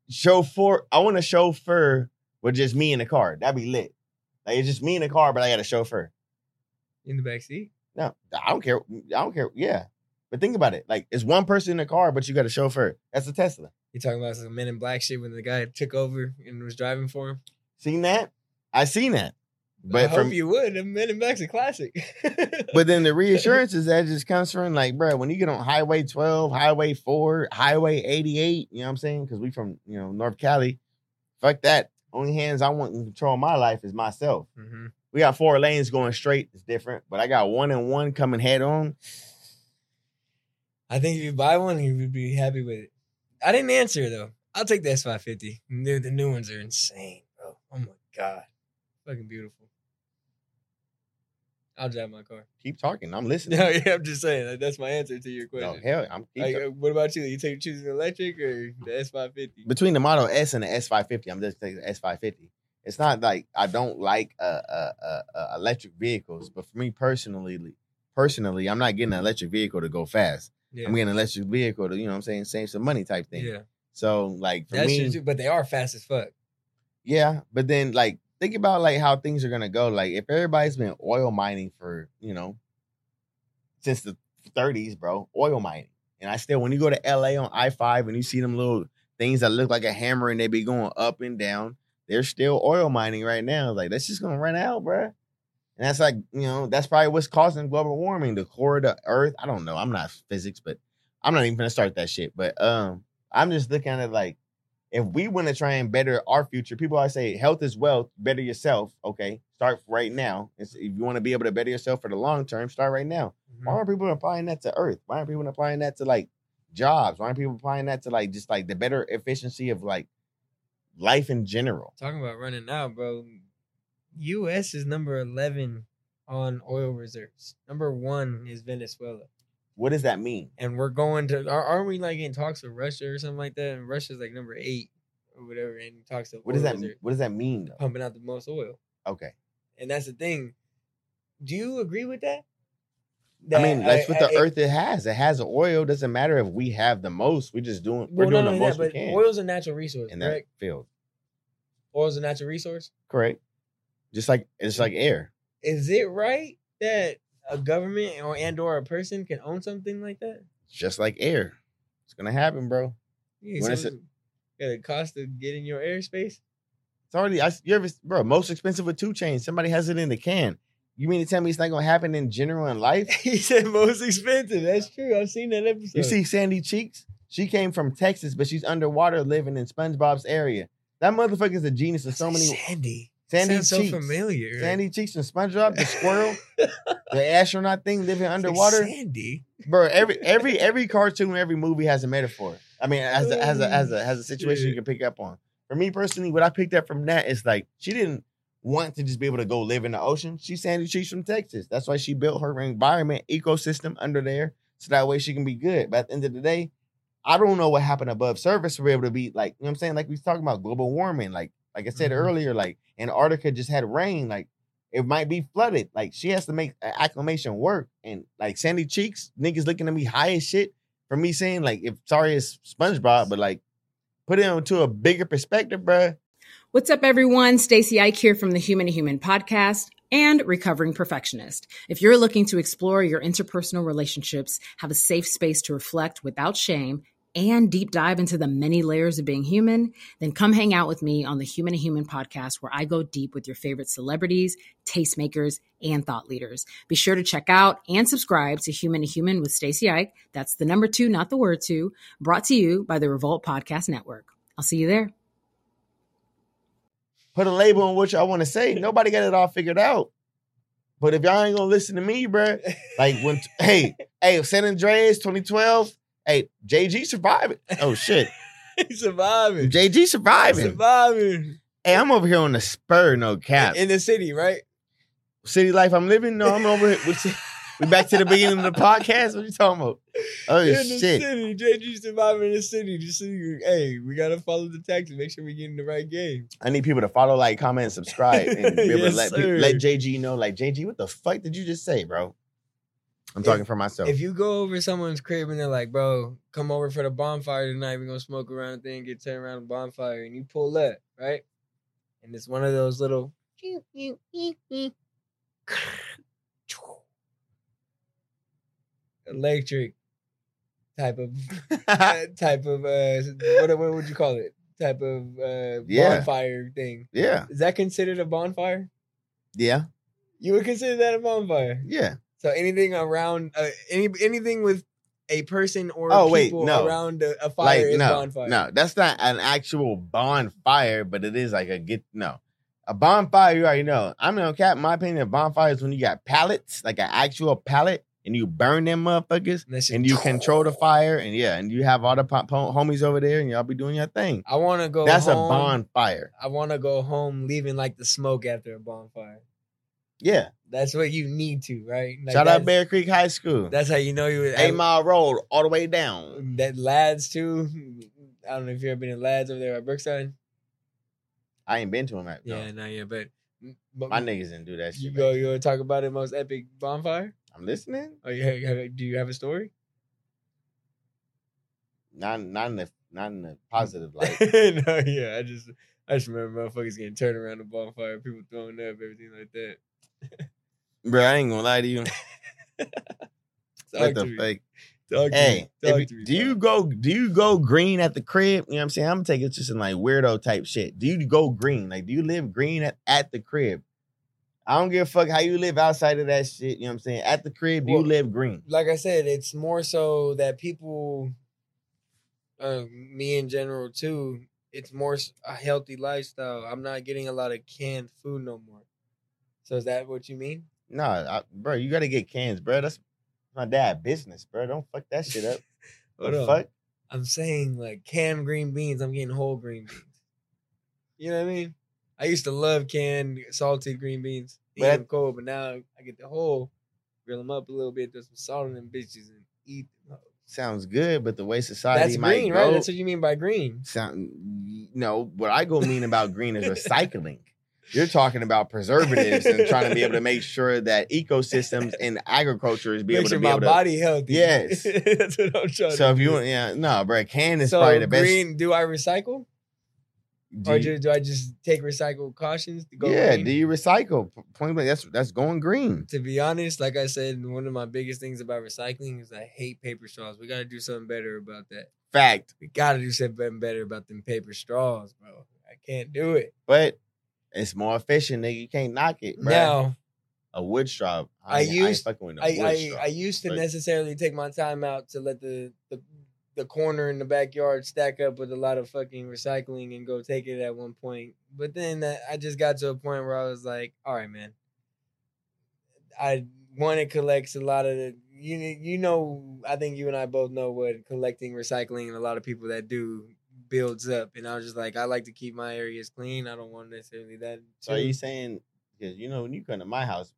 show for, I want to chauffeur with just me in the car. That'd be lit. Like it's just me in the car, but I got a chauffeur. In the back seat. No, I don't care. I don't care. Yeah. But think about it. Like it's one person in the car, but you got a chauffeur. That's a Tesla. You talking about some Men in Black shit when the guy took over and was driving for him? Seen that? I seen that. I But hope from you would. The Men in Black's a classic. (laughs) but then the (laughs) reassurance is that just comes from like, bro, when you get on Highway 12, Highway 4, Highway 88, you know what I'm saying? Because we from, you know, North Cali. Fuck that. Only hands I want in control of my life is myself. hmm We got four lanes going straight. It's different. But I got one and one coming head on. I think if you buy one, you would be happy with it. I didn't answer though. I'll take the S550. New, the new ones are insane, bro. Oh my god, fucking beautiful. I'll drive my car. Keep talking. I'm (laughs) listening. No, yeah, I'm just saying like, that's my answer to your No, question. hell, I'm keep Like, what about you? You take choosing electric or the S550? between the Model S and the S550. I'm just taking the S550. It's not like I don't like uh, uh, uh, uh, electric vehicles, but for me personally, personally, I'm not getting an electric vehicle to go fast. Yeah, I'm getting an electric vehicle to, you know what I'm saying, save some money type thing. yeah, So like for that's me, true. But they are fast as fuck. yeah. But then like think about like how things are gonna go. Like if everybody's been oil mining for, you know, since the 30s, bro, oil mining. And I still when you go to LA on I-5 and you see them little things that look like a hammer and they be going up and down, they're still oil mining right now. Like that's just gonna run out, bro. And that's like, you know, that's probably what's causing global warming, the core of the earth. I don't know. I'm not physics, but I'm not even gonna start that shit. But um, I'm just looking at it like if we want to try and better our future, people always say health is wealth. Better yourself. Okay, start right now. It's- if you want to be able to better yourself for the long term, start right now. Mm-hmm. Why aren't people applying that to Earth? Why aren't people applying that to like jobs? Why aren't people applying that to like just like the better efficiency of like life in general? Talking about running out, bro. U.S. is number eleven on oil reserves. Number one is Venezuela, What does that mean? and we're going to. Are, aren't we like in talks with Russia or something like that? And Russia's like number eight or whatever, and talks to What does that reserves, What does that mean though? pumping out the most oil. Okay, And that's the thing. Do you agree with that? I mean that's what the I- I- Earth it has. It has oil. Doesn't matter if we have the most. We're just doing. We're Well, doing the most that, we but can oil's a natural resource, in that correct? field. Oil's a natural resource. Correct. Just like it's like air. Is it right that a government or and or a person can own something like that? It's just like air. It's gonna happen, bro. Yeah, When so it- got a cost to get in your airspace. It's already. I, you ever, bro? Most expensive with two chains. Somebody has it in the can. You mean to tell me it's not gonna happen in general in life? (laughs) he said most expensive. That's true. I've seen that episode. You see Sandy Cheeks? She came from Texas, but she's underwater living in SpongeBob's area. That motherfucker's a genius of so many. Sandy. Sandy Sounds so Cheeks. familiar. Sandy Cheeks and SpongeBob, the squirrel, (laughs) the astronaut thing living underwater. Sandy. Bro, every every every cartoon, every movie has a metaphor. I mean, as a as a as a has a oh, situation you can pick up on. For me personally, what I picked up from that is like she didn't want to just be able to go live in the ocean. She's Sandy Cheeks from Texas. That's why she built her environment ecosystem under there, so that way she can be good. But at the end of the day, I don't know what happened above surface for able to be like, you know what I'm saying? Like we was talking about global warming. Like like I said Mhm. earlier, like Antarctica just had rain. Like it might be flooded. Like she has to make acclimation work. And like Sandy Cheeks, niggas looking at me high as shit for me saying like, if sorry it's SpongeBob, but like put it into a bigger perspective, bruh. What's up, everyone? Stacey Ike here from the Human to Human podcast and Recovering Perfectionist. If you're looking to explore your interpersonal relationships, have a safe space to reflect without shame, and deep dive into the many layers of being human, then come hang out with me on the Human to Human podcast, where I go deep with your favorite celebrities, tastemakers, and thought leaders. Be sure to check out and subscribe to Human to Human with Stacey Ike. That's the number two, not the word two, brought to you by the Revolt Podcast Network. I'll see you there. Put a label on what y'all want to say. Nobody got it all figured out. But if y'all ain't gonna listen to me, bruh, like when hey, hey, San Andreas 2012, hey, JG surviving. Oh shit. (laughs) He's surviving. JG surviving. Surviving. Hey, I'm over here on the spur, no cap. In the city, right? City life I'm living. No, I'm over here. We- back to the beginning of the podcast. What you talking about? Oh in the shit. city. JG surviving in the city. Just so you, hey, we gotta follow the tactics. Make sure we get in the right game. I need people to follow, like, comment, and subscribe, and be able (laughs) Yes, to let, let JG know, like, JG, what the fuck did you just say, bro? I'm If- talking for myself. If you go over someone's crib and they're like, bro, come over for the bonfire tonight. We're gonna smoke around the thing, get turned around the bonfire, and you pull up, right? And it's one of those little electric type of uh, (laughs) type of uh what what would you call it? Type of uh Yeah. bonfire thing. yeah, Is that considered a bonfire? yeah, You would consider that a bonfire. yeah. So anything around uh, any anything with a person or Oh, wait, people no. around a, a fire Like, is no, bonfire. no, that's not an actual bonfire, but it is like a get, no. A bonfire, you already know. I'm no cap. My opinion, a bonfire is when you got pallets, like an actual pallet, and you burn them motherfuckers, And, and you (laughs) control the fire, and yeah, and you have all the homies over there, and y'all be doing your thing. I want to go. That's a bonfire. I want to go home, leaving like the smoke after a bonfire. Yeah. That's what you need to, right? Like, Shout out Bear Creek High School. That's how you know you. Eight Mile Road, all the way down. That lads too. I don't know if you ever been in lads over there at Brookside. I ain't been to them at Yeah, no. yeah, but, but My niggas didn't do that shit. You go. You want to talk about the most epic bonfire? I'm listening. Oh, have- do you have a story? Not not in the not in the positive light. (laughs) no, yeah, I just I just remember motherfuckers getting turned around the bonfire, people throwing up, everything like that. (laughs) Bro, I ain't gonna lie to you. (laughs) What the me. fuck? Talk Hey, if me, do you go do you go green at the crib? You know what I'm saying? I'm gonna take it to some like weirdo type shit. Do you go green? Like, do you live green at, at the crib? I don't give a fuck how you live outside of that shit. You know what I'm saying? At the crib, Well, you live green? like I said, it's more so that people, uh, me in general too, it's more a healthy lifestyle. I'm not getting a lot of canned food no more. So is that what you mean? No, I, bro, you gotta get cans, bro. That's my dad business, bro. Don't fuck that shit up. (laughs) what the fuck? I'm saying like canned green beans. I'm getting whole green beans. You know what I mean? I used to love canned salted green beans. Eat But- them cold, but now I get the whole, grill them up a little bit, throw some salt in them bitches, and eat them. Sounds good, but the way society might. That's might green, go, right? That's what you mean by green. sound no. What I go mean about green is (laughs) recycling. You're talking about preservatives and trying to be able to make (laughs) sure that ecosystems and agriculture is be Make able sure to be my able to. body healthy. Yes. (laughs) that's what I'm trying. So to if you want, yeah, no, bro, can is so probably the best. green, do I recycle? do or you- do, do I just take recycle cautions to go? yeah, green? do you recycle? Point blank, that's that's going green. to be honest, like I said, one of my biggest things about recycling is I hate paper straws. We got to do something better about that. Fact, We got to do something better about them paper straws, bro. I can't do it. but it's more efficient, nigga. You can't knock it, bro. Now, a wood straw. I ain't used- with no I, I. I used to Like- necessarily take my time out to let the, the the corner in the backyard stack up with a lot of fucking recycling and go take it at one point. But then I just got to a point where I was like, all right, man. I one it collects a lot of the you you know I think you and I both know what collecting recycling and a lot of people that do builds up and I was just like I like to keep my areas clean. I don't want necessarily that. So are too. you saying because you know when you come to my house,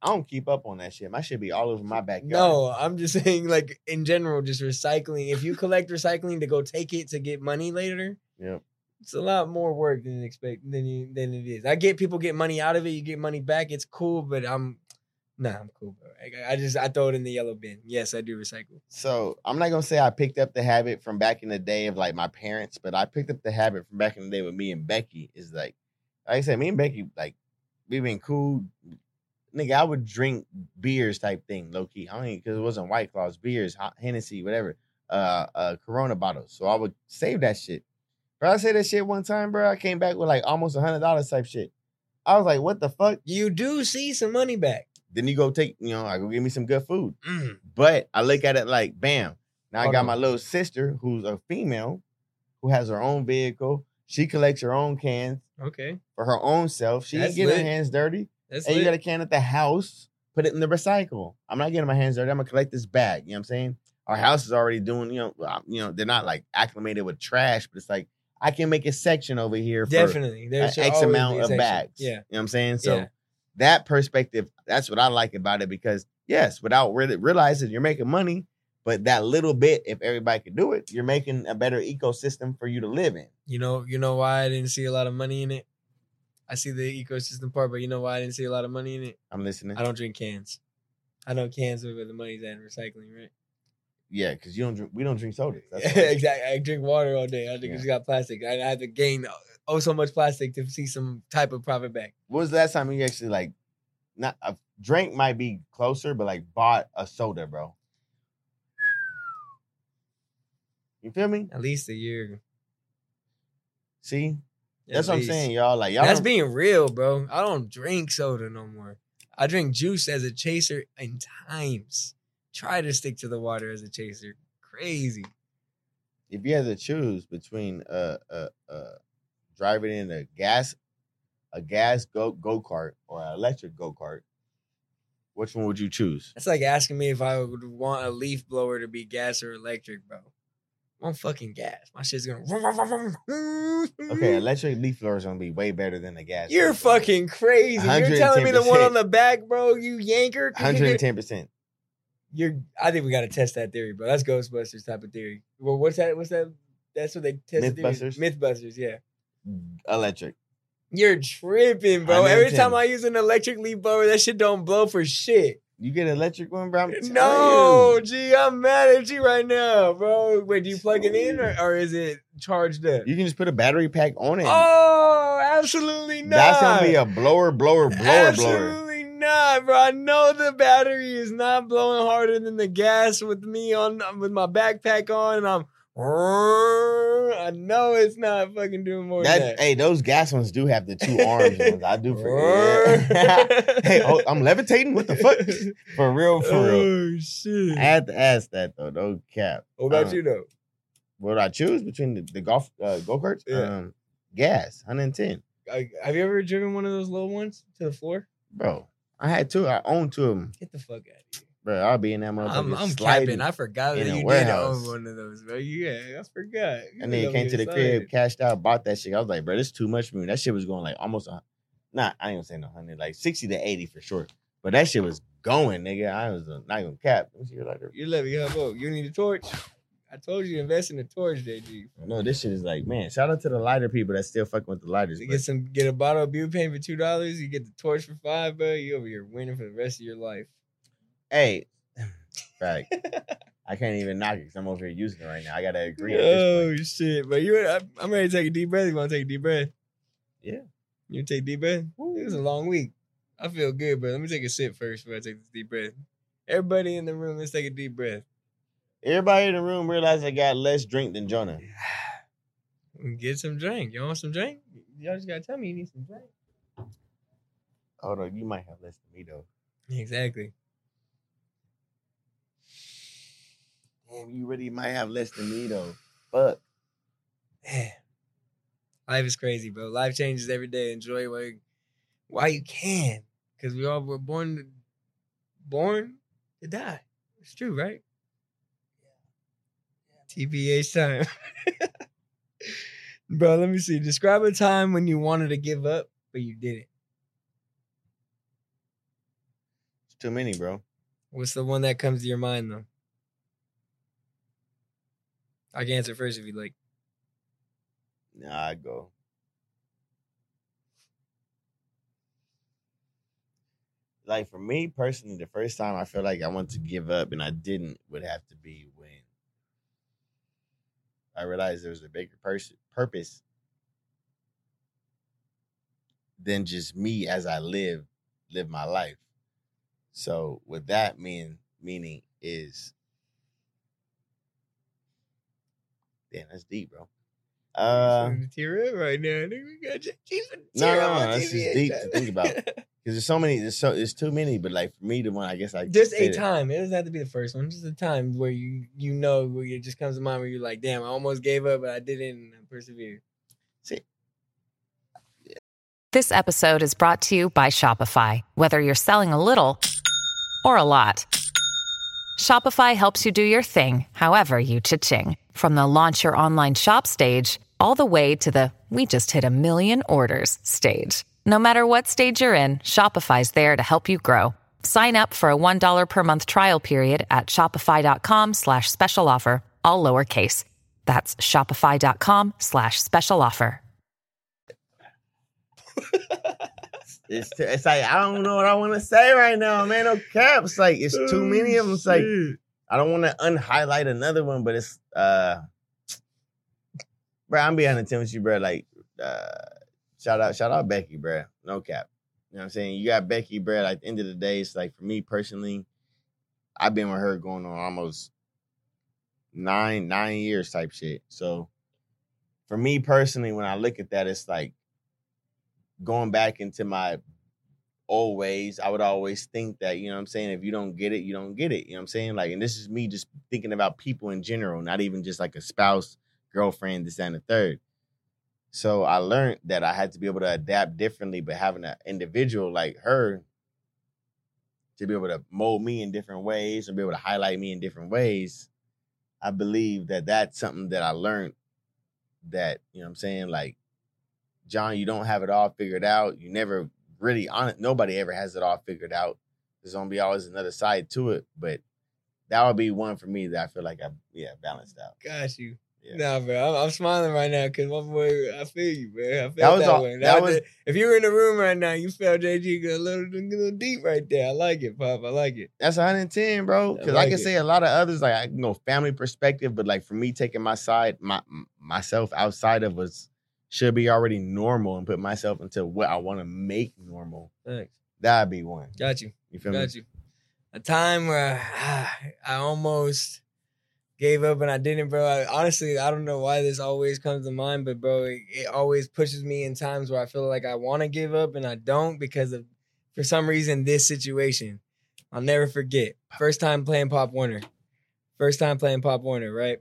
I don't keep up on that shit. My shit be all over my (laughs) backyard. No, I'm just saying, like in general, just recycling. If you collect recycling to go take it to get money later, Yep. it's a lot more work than expect than you than it is. I get people get money out of it, you get money back. It's cool, but I'm nah, I'm cool, bro. I, I just I throw it in the yellow bin. Yes, I do recycle. So I'm not gonna say I picked up the habit from back in the day of like my parents, but I picked up the habit from back in the day with me and Becky. Is like, like I said, me and Becky, like we been cool. Nigga, I would drink beers type thing, low key. I mean, because it wasn't White Claws, beers, Hennessy, whatever, uh, uh, Corona bottles. So I would save that shit. Bro, I said that shit one time, bro. I came back with like almost a hundred dollars type shit. I was like, what the fuck? You do see some money back. Then you go take, you know, I go give me some good food. Mm. But I look at it like, bam. Now I got on. my little sister who's a female who has her own vehicle. She collects her own cans Okay, for her own self. She That's ain't getting her hands dirty. that's And you got a can at the house, put it in the recycle. I'm not getting my hands dirty. I'm gonna collect this bag. You know what I'm saying? Our house is already doing, you know, uh, you know, they're not like acclimated with trash, but it's like I can make a section over here for definitely. There should X amount of bags. Yeah, You know what I'm saying? So Yeah. That perspective, that's what I like about it because yes, without really realizing you're making money, but that little bit, if everybody could do it, you're making a better ecosystem for you to live in. You know, you know why I didn't see a lot of money in it. I see the ecosystem part, but you know why I didn't see a lot of money in it. I'm listening. I don't drink cans. I know cans are where the money's at in recycling, right? Yeah, because you don't drink, we don't drink sodas. (laughs) Exactly. I drink water all day. I think Yeah. it's got plastic. I, I have to gain uh, oh so much plastic to see some type of profit back. When was the last time you actually like not a drink might be closer, but like bought a soda, bro? You feel me? At least a year. See, At that's what I'm saying, y'all. Like y'all, That's being real, bro. I don't drink soda no more. I drink juice as a chaser in times. Try to stick to the water as a chaser. Crazy. if you had to choose between uh uh uh driving in a gas a gas go go kart or an electric go kart, which one would you choose? That's like asking me if I would want a leaf blower to be gas or electric, bro. I'm fucking gas. My shit's gonna. Okay, electric leaf blower is gonna be way better than the gas. You're blower. fucking crazy. You're telling me the one on the back, bro. You yanker. 110 percent. You're. I think we gotta test that theory, bro. That's Ghostbusters type of theory. Well, what's that? What's that? That's what they theories- Mythbusters? Mythbusters. Yeah. Electric. You're tripping, bro. I Every time I use an electric leaf blower, that shit don't blow for shit. You get an electric one, bro. I'm No, gee, I'm mad at you right now, bro. Wait, do you plug it in or, or is it charged up? You can just put a battery pack on it. Oh, absolutely not. That's gonna be a blower, blower, blower, blower. Absolutely not, bro. I know the battery is not blowing harder than the gas with me on with my backpack on, and I'm. I know it's not fucking doing more than That that. hey, those gas ones do have the two (laughs) arms ones. I do forget. hey, oh, I'm levitating. What the fuck? (laughs) For real, for real. Oh shit. I had to ask that though. No cap. what about uh, you though? What would I choose between the, the golf uh, go karts? Yeah. Um, gas, 110, I, have you ever driven one of those little ones to the floor? bro. I had two. I own two of them, Get the fuck out of here. Bro. I'll be in that motherfucker. I'm, I'm capping. I forgot that you did own one of those, bro. Yeah, I forgot. You And then over came to the crib, cashed out, bought that shit. I was like, bro, this is too much for me. That shit was going like almost a, nah, I ain't gonna say no hundred, like sixty to eighty for sure. But that shit was going, nigga. I was uh, not gonna cap. Let me see your lighter. You let me help out. You need a torch? I told you invest in a torch, JG. No, this shit is like, man. Shout out to the lighter people that still fucking with the lighters. But- get some, get a bottle of butane for two dollars. You get the torch for five, bro. You over here winning for the rest of your life. Hey, (sighs) fact. I can't even knock it because I'm over here using it right now. I gotta agree. At this point. Oh shit! But you, I, I'm ready to take a deep breath. You want to take a deep breath? Yeah. You take a deep breath. It was a long week. I feel good, but let me take a sip first before I take this deep breath. Everybody in the room, let's take a deep breath. Everybody in the room realized I got less drink than Jonah. (sighs) Get some drink. You want some drink? Y'all just gotta tell me you need some drink. Hold on, you might have less than me though. Exactly. Damn, you really might have less than me though. Fuck. Man, life is crazy, bro. Life changes every day. Enjoy while you, while you can, because we all were born to, born to die. It's true, right? TPH time, (laughs) bro. Let me see. Describe a time when you wanted to give up, but you didn't. It's too many, bro. What's the one that comes to your mind though? I can answer first if you like. Nah, I go. Like for me personally, the first time I feel like I want to give up and I didn't would have to be when I realized there was a bigger pers- purpose than just me as I live live my life. So with that mean meaning is damn that's deep, bro. Uh, Starting to tear up right now. Nigga, we got JG for No, tear no, up that's just deep to think about. Because there's so many, there's so there's too many. But like for me, the one I guess I Just a time. It doesn't have to be the first one. Just a time where you you know where it just comes to mind where you're like, damn, I almost gave up, but I didn't and I persevered. See. This episode is brought to you by Shopify. Whether you're selling a little or a lot, Shopify helps you do your thing, however you cha-ching. From the launch your online shop stage, all the way to the we just hit a million orders stage. No matter what stage you're in, Shopify's there to help you grow. Sign up for a $1 per month trial period at shopify.com slash special offer, all lowercase. That's shopify.com slash special offer. (laughs) It's t- it's like I don't know what I want to say right now, man. No cap. It's like it's too many of them. It's like oh, I don't want to unhighlight another one, but it's uh, bro. I'm being honest with you, bro. Like, uh, shout out, shout out Becky, bro. No cap. You know what I'm saying? You got Becky, bro. Like, at the end of the day, it's like for me personally, I've been with her going on almost nine nine years type shit. So for me personally, when I look at that, it's like going back into my old ways, I would always think that, you know what I'm saying, if you don't get it, you don't get it. You know what I'm saying? Like, and this is me just thinking about people in general, not even just like a spouse, girlfriend, this, and the third. So I learned that I had to be able to adapt differently, but having an individual like her to be able to mold me in different ways and be able to highlight me in different ways, I believe that that's something that I learned that, you know what I'm saying? Like, John, you don't have it all figured out. You never really on it. Nobody ever has it all figured out. There's gonna be always another side to it, but that would be one for me that I feel like I yeah balanced out. Got you. Yeah. Nah, bro, I'm, I'm smiling right now because my boy, I feel you, man. I feel That that, was all- one. that That was- if you were in the room right now, you felt JG go a little, a little deep right there. I like it, Pop. I like it. That's 110, bro. Because I, like can it. say a lot of others, like I can go family perspective, but like for me taking my side, my myself outside of was should be already normal and put myself into what I want to make normal. Thanks. That'd be one. Got you. You feel me? Got you. A time where ah, (sighs) I almost gave up and I didn't, bro. I, honestly, I don't know why this always comes to mind, but bro, it, it always pushes me in times where I feel like I want to give up and I don't because of, for some reason, this situation. I'll never forget. First time playing Pop Warner. First time playing Pop Warner, right?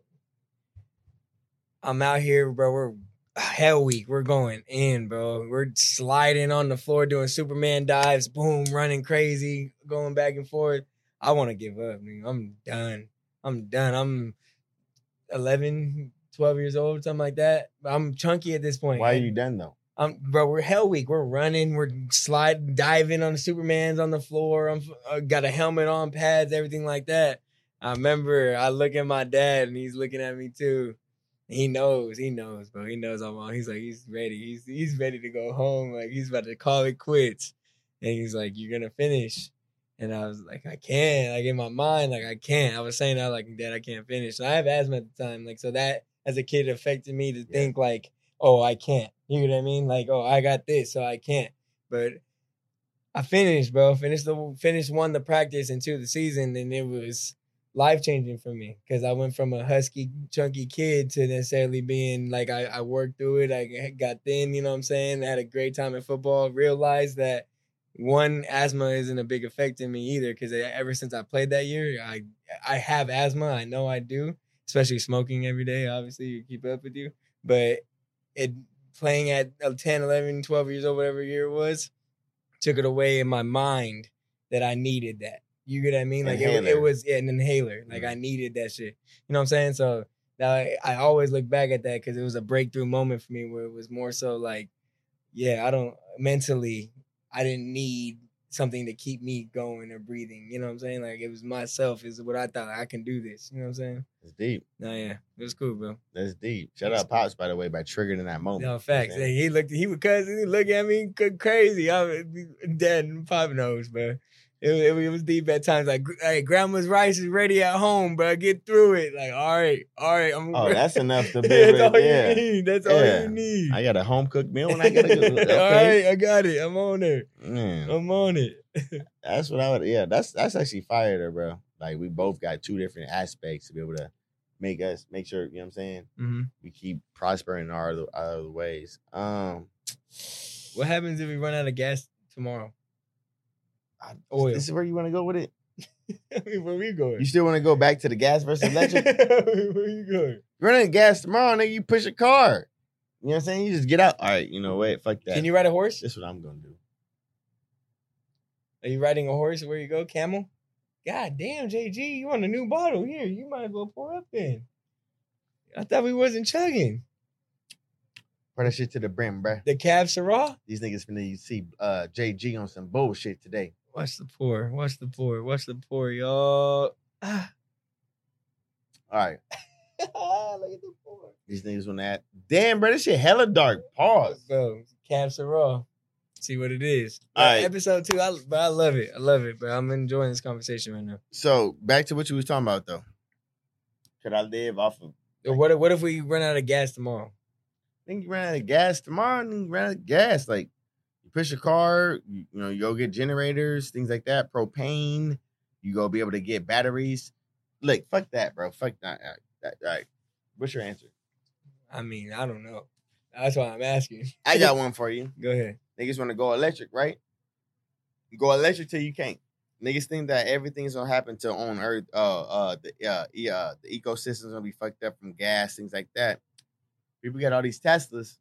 I'm out here, bro. We're hell week. We're going in, bro. We're sliding on the floor, doing Superman dives, boom, running crazy, going back and forth. I want to give up. Man. I'm done. I'm done. I'm 11, 12 years old, something like that. I'm chunky at this point. Why are you done though? Um, bro, we're hell week. We're running. We're sliding, diving on the Superman's on the floor. I'm I got a helmet on, pads, everything like that. I remember I look at my dad and he's looking at me too. He knows, he knows, bro. He knows I'm on. He's like, he's ready. He's he's ready to go home. Like he's about to call it quits. And he's like, You're gonna finish. And I was like, I can't. Like in my mind, like I can't. I was saying that like, Dad, I can't finish. And I have asthma at the time. Like, so that as a kid affected me to think like, oh, I can't. You know what I mean? Like, oh, I got this, so I can't. But I finished, bro. Finished the finished one the practice and two the season, and it was life changing for me because I went from a husky, chunky kid to necessarily being like I, I worked through it. I got thin, you know what I'm saying? I had a great time in football. Realized that one asthma isn't a big effect in me either because ever since I played that year, I I have asthma. I know I do, especially smoking every day. Obviously, you keep up with you, but it playing at uh, 10, 11, 12 years old, whatever year it was, took it away in my mind that I needed that. You get what I mean? Like it, it, was yeah, an inhaler. Like mm-hmm. I needed that shit. You know what I'm saying? So now I, I always look back at that because it was a breakthrough moment for me where it was more so like, yeah, I don't mentally, I didn't need something to keep me going or breathing. You know what I'm saying? Like it was myself is what I thought I can do this. You know what I'm saying? It's deep. No, yeah, it was cool, bro. That's deep. Shout out Pops by the way by triggering that moment. No facts. You know he looked. He was cousin. He looked at me crazy. I'm dead. Pop knows, bro. It, it, it, was deep at times. Like, hey, grandma's rice is ready at home, bro. Get through it. Like, all right, all right. I'm oh, that's enough to (laughs) be That's all yeah. you need. That's yeah. all you need. I got a home cooked meal when I get it. (laughs) Okay. all right, I got it. I'm on it. I'm on it. (laughs) that's what I would. Yeah, that's that's actually fire there, bro. Like we both got two different aspects to be able to make us make sure. You know what I'm saying? Mm-hmm. We keep prospering in our other, our other ways. Um, what happens if we run out of gas tomorrow? Oil. This is where you want to go with it. (laughs) I mean, where we going? You still want to go back to the gas versus (laughs) electric? where you going? Running gas tomorrow, nigga. You push a car. You know what I'm saying? You just get out. All right, you know what? Fuck that. Can you ride a horse? That's what I'm gonna do. Are you riding a horse? Where you go? Camel? God damn, JG, you want a new bottle here? You might as well pour up then. I thought we wasn't chugging. Pour that shit to the brim, bruh. The Cab Syrah? These niggas finna see uh, JG on some bullshit today. Watch the pour. Watch the pour. Watch the pour, y'all. Ah. All right. (laughs) Look at the pour. These niggas on that. Damn, bro, this shit hella dark. Pause. Bro, Cab Syrah. See what it is. All right. Episode two, I, but I love it. I love it, but I'm enjoying this conversation right now. So back to what you was talking about though. Could I live off of? Like, what if, what if we run out of gas tomorrow? think you ran out of gas tomorrow, and you ran out of gas. Like push a car, you, you know, you go get generators, things like that, propane. You go be able to get batteries. Look, fuck that, bro. Fuck that. All right. All right. What's your answer? I mean, I don't know. That's why I'm asking. I got (laughs) one for you. Go ahead. Niggas want to go electric, right? Go electric till you can't. Niggas think that everything's gonna happen to on Earth. Uh, uh, the uh, uh, the ecosystem's gonna be fucked up from gas, things like that. People got all these Teslas.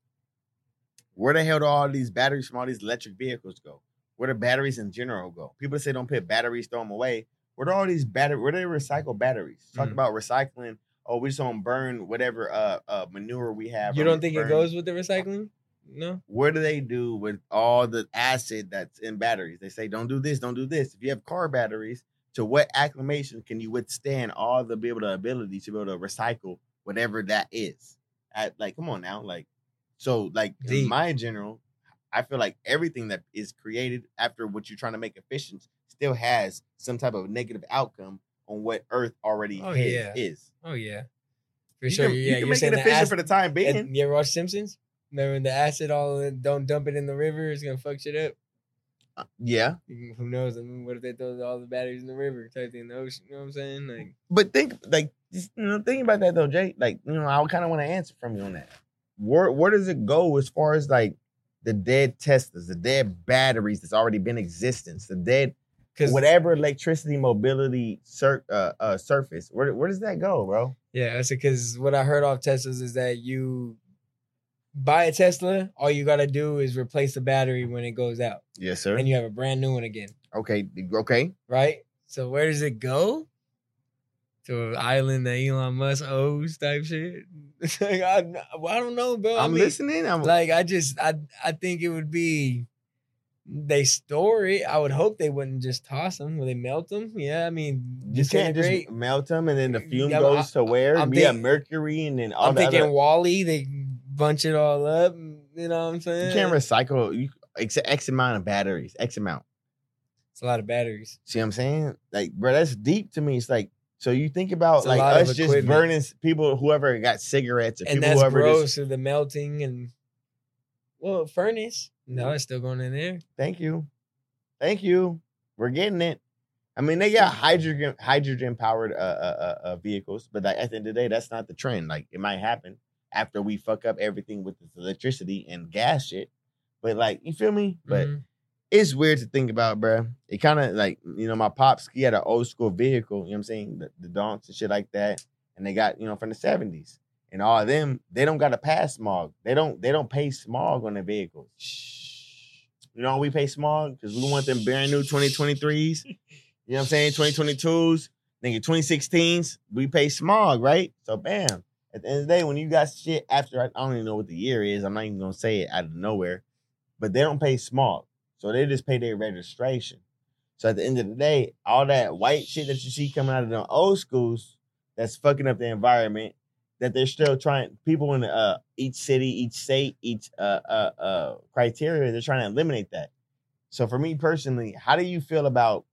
Where the hell do all these batteries from all these electric vehicles go? Where do batteries in general go? People say don't put batteries, throw them away. Where do all these batteries? Where do they recycle batteries? Talk mm. about recycling. Oh, we just don't burn whatever uh, uh manure we have. You don't think burn. it goes with the recycling? No. What do they do with all the acid that's in batteries? They say don't do this, don't do this. If you have car batteries, to what acclimation can you withstand all the be able to ability to be able to recycle whatever that is? at like come on now like so like Deep. in my general i feel like everything that is created after what you're trying to make efficient still has some type of negative outcome on what earth already oh, is, yeah. is oh yeah for you sure can, yeah you can make it efficient acid, for the time being you ever watch simpsons remember the acid all don't dump it in the river it's gonna fuck shit up uh, yeah. Who knows? I mean, what if they throw all the batteries in the river, type thing in the ocean? You know what I'm saying? Like, but think like you know, think about that though, Jay. Like, you know, I kind of want to answer from you on that. Where where does it go as far as like the dead Teslas, the dead batteries that's already been existence, the dead because whatever electricity mobility sur- uh, uh, surface, where where does that go, bro? Yeah, that's because what I heard off Teslas is that you buy a Tesla, all you gotta do is replace the battery when it goes out, Yes, sir. and you have a brand new one again, okay, okay. right? So where does it go? To an island that Elon Musk owes type shit. (laughs) Like, I, well, I don't know, bro. I I'm mean, listening. I'm Like I just I I think it would be they store it. I would hope they wouldn't just toss them. Will they melt them? Yeah, I mean, you can't just melt them and then the fume Yeah, goes to where? I'm have think- mercury and then all I'm thinking other- WALL-E. They bunch it all up. You know what I'm saying? You can't recycle you X, X amount of batteries, X amount. It's a lot of batteries. See what I'm saying? Like, bro, that's deep to me. It's like, so you think about It's a like lot of us just equipment. burning s- people, whoever got cigarettes, or and people that's whoever gross just. to the melting and well, furnace. No, it's still going in there. Thank you, thank you. We're getting it. I mean, they got hydrogen hydrogen powered uh, uh, uh, uh, vehicles, but like, at the end of the day, that's not the trend. Like, it might happen after we fuck up everything with this electricity and gas shit. But like, you feel me? But Mhm. It's weird to think about, bro. It kind of like, you know, my pops, he had an old school vehicle, you know what I'm saying? The, the donks and shit like that. And they got, you know, from the 70s. And all of them, they don't got to pass smog. They don't, they don't pay smog on their vehicles. You know, we pay smog because we want them brand new 2023s. (laughs) You know what I'm saying? 2022s, nigga, 2016s, we pay smog, right? So bam. At the end of the day, when you got shit after I don't even know what the year is, I'm not even gonna say it out of nowhere, but they don't pay smog. So they just pay their registration. So at the end of the day, all that white shit that you see coming out of the old schools that's fucking up the environment, that they're still trying people in uh each city, each state, each uh uh uh criteria, they're trying to eliminate that. So for me personally, how do you feel about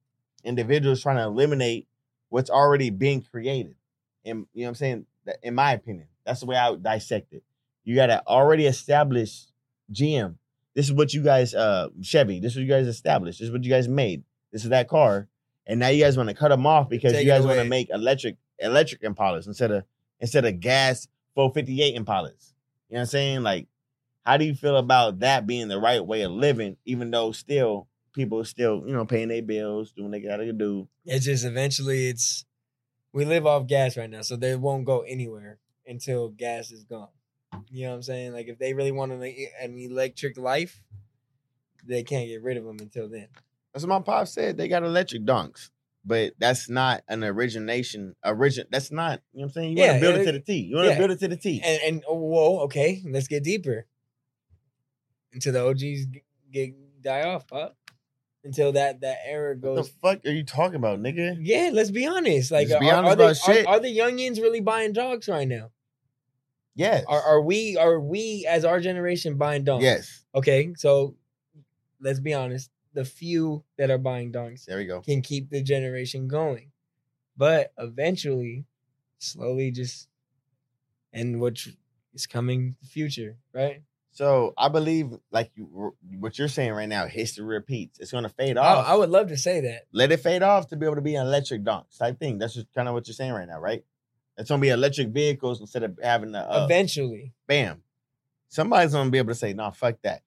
individuals trying to eliminate what's already being created? And you know what I'm saying? In my opinion, that's the way I would dissect it. You got to already establish GM. This is what you guys, uh, Chevy. This is what you guys established. This is what you guys made. This is that car, and now you guys want to cut them off because Take you guys want to make electric electric Impalas instead of instead of gas 458 Impalas. You know what I'm saying? Like, how do you feel about that being the right way of living, even though still people are still, you know, paying their bills, doing what they gotta do? It's just eventually it's we live off gas right now, so they won't go anywhere until gas is gone. You know what I'm saying? Like if they really want an, an electric life, they can't get rid of them until then. That's what my pop said. They got electric donks. But that's not an origination. Origin. That's not. You know what I'm saying. You want to build it to the T. You want to yeah. build it to the T. And and oh, whoa, okay, let's get deeper. Until the OGs g- get die off, pop. Until that that era goes. what the fuck are you talking about, nigga? yeah, let's be honest. Like, Let's be are, honest are they, about shit. Are, are the youngins really buying dogs right now? Yes. Are are we are we as our generation buying dogs? yes. Okay, so let's be honest. The few that are buying donks There we go. can keep the generation going, but eventually, slowly, just and what is coming, the future, right? So I believe, like you, what you're saying right now, history repeats. It's gonna fade I, off. I would love to say that. let it fade off to be able to be an electric donks type thing. That's just kind of what you're saying right now, right? It's gonna be electric vehicles instead of having the uh, eventually, bam. Somebody's gonna be able to say, "No, fuck that."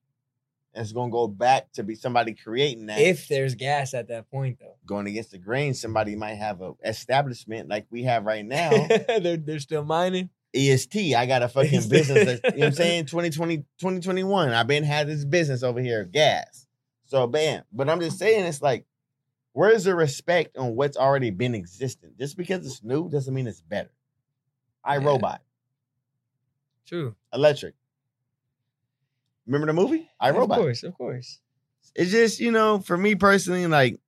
And it's gonna go back to be somebody creating that. if there's gas at that point, though, going against the grain, somebody might have a establishment like we have right now. (laughs) they're they're still mining. EST, I got a fucking (laughs) business. You know what I'm saying? 2020, 2021. I've been had this business over here, gas. So bam. But I'm just saying, it's like, where's the respect on what's already been existing? Just because it's new doesn't mean it's better. I Yeah. Robot, True, electric. Remember the movie? I Of Robot. course, of course. It's just, you know, for me personally, like,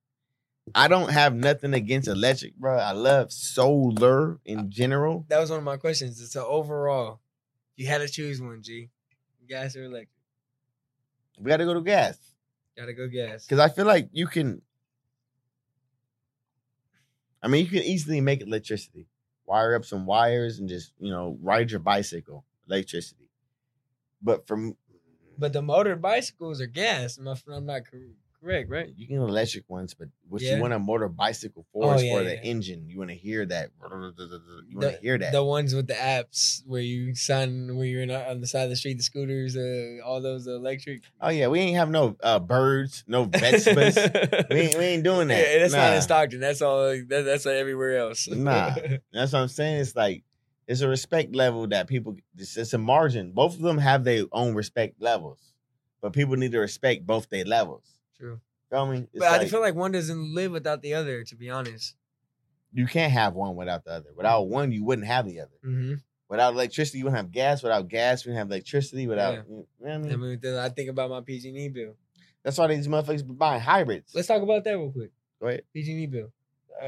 I don't have nothing against electric, bro. I love solar in general. That was one of my questions. It's a overall. You had to choose one, G. Gas or electric? We got to go to gas. Gotta go gas. Because I feel like you can. I mean, you can easily make electricity. Wire up some wires and just, you know, ride your bicycle, electricity. But from But the motor bicycles are gas. Am I, I'm not correct, right? You can get electric ones, but what Yeah. you want a motor bicycle for is Oh, yeah, for the yeah. engine. You want to hear that. You want to hear that. The ones with the apps where you sign where you're in, on the side of the street, the scooters, uh, all those electric. oh yeah, we ain't have no uh, birds, no vegetables. (laughs) we, ain't, we ain't doing that. Yeah, that's not in Stockton. That's all. That, that's everywhere else. Nah. (laughs) That's what I'm saying. It's like it's a respect level that people. It's, it's a margin. Both of them have their own respect levels, but people need to respect both their levels. True. Feel me? It's But I feel like one doesn't live without the other. To be honest. you can't have one without the other. Without one, you wouldn't have the other. Mm-hmm. Without electricity, you wouldn't have gas. Without gas, you wouldn't have electricity. Without, Yeah. you know I mean? I mean, then I think about my PG&E bill. That's why these motherfuckers be buying hybrids. Let's talk about that real quick. Go ahead. PG&E bill.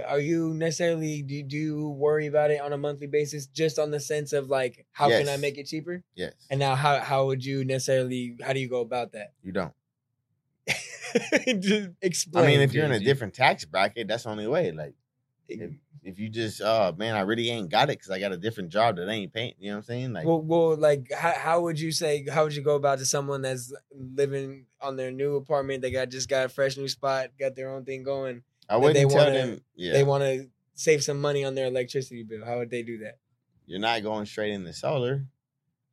Are you necessarily do, do you worry about it on a monthly basis, just on the sense of like how can I make it cheaper? Yes, And now how how would you necessarily how do you go about that? you don't. (laughs) just explain. I mean, if you're in a different tax bracket, that's the only way. Like, if, if you just, oh man, I really ain't got it because I got a different job that ain't paying. You know what I'm saying? Like, well, well, like how, how would you say how would you go about to someone that's living on their new apartment? They got just got a fresh new spot, got their own thing going. I wouldn't they tell wanna- them. Yeah, They want to save some money on their electricity bill. How would they do that? you're not going straight in the solar.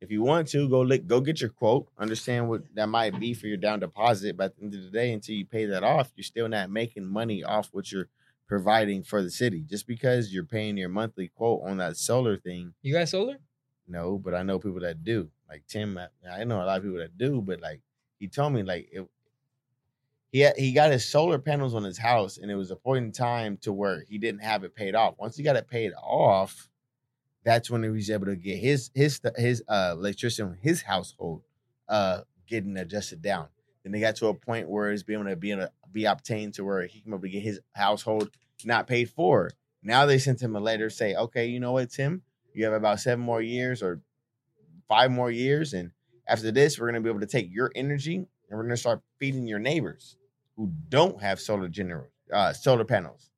If you want to, go look, go get your quote. Understand what that might be for your down deposit. But at the end of the day, until you pay that off, you're still not making money off what you're providing for the city. Just because you're paying your monthly quote on that solar thing, You got solar? no. But I know people that do. Like Tim, I, I know a lot of people that do. But like he told me, like it, he had, he got his solar panels on his house, and it was a point in time to where he didn't have it paid off. Once he got it paid off, that's when he was able to get his his his uh electricity on his household uh getting adjusted down. Then they got to a point where it's being able to be able to be obtained to where he can able to get his household not paid for. Now they sent him a letter say, okay, you know what, Tim, you have about seven more years or five more years, and after this, we're gonna be able to take your energy and we're gonna start feeding your neighbors who don't have solar general uh solar panels.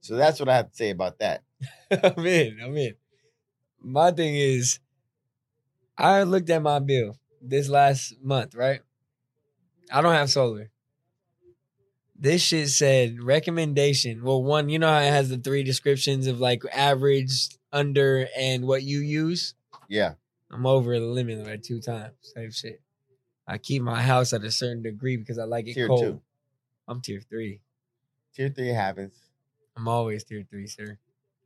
So that's what I have to say about that. (laughs) I'm in. I'm in. My thing is, I looked at my bill this last month, right? I don't have solar. This shit said recommendation. Well, one, you know how it has the three descriptions of like average, under, and what you use? Yeah. I'm over the limit like two times. Same shit. I keep my house at a certain degree because I like it Tier cold. two. I'm tier three. Tier three happens. I'm always tier three, sir.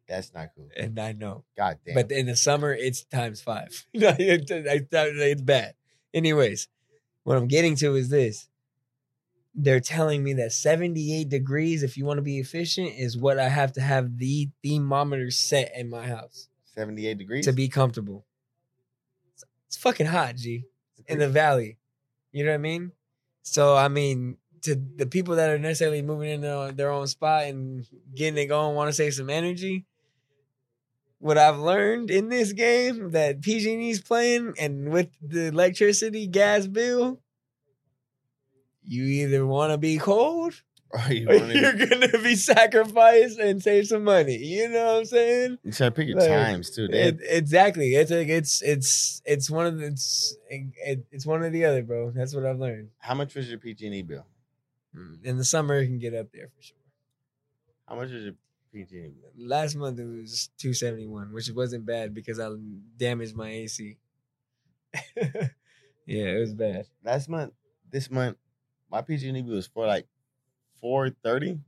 That's not cool. And I know. God damn. But in the summer, it's times five. (laughs) No, it- it- it's bad. Anyways, what I'm getting to is this. They're telling me that 78 degrees, if you want to be efficient, is what I have to have the thermometer set in my house 78 degrees. to be comfortable. It's, it's fucking hot, G, in the valley. You know what I mean? So, I mean, to the people that are necessarily moving into their own spot and getting it going, want to save some energy. What I've learned in this game that PG&E's playing and with the electricity gas bill, you either want to be cold Or you be- gonna be sacrificed and save some money. You know what I'm saying? you gotta pick your Like, times too. It, exactly. It's like it's it's it's one of the it's it, it's one or the other, bro. That's what I've learned. How much was your PG&E bill? Mm, in the summer, it can get up there for sure. How much was your PG&E? Last month it was two seventy one, which wasn't bad because I damaged my AC. (laughs) yeah, it was bad. Last month, this month, my PG&E was for like 430.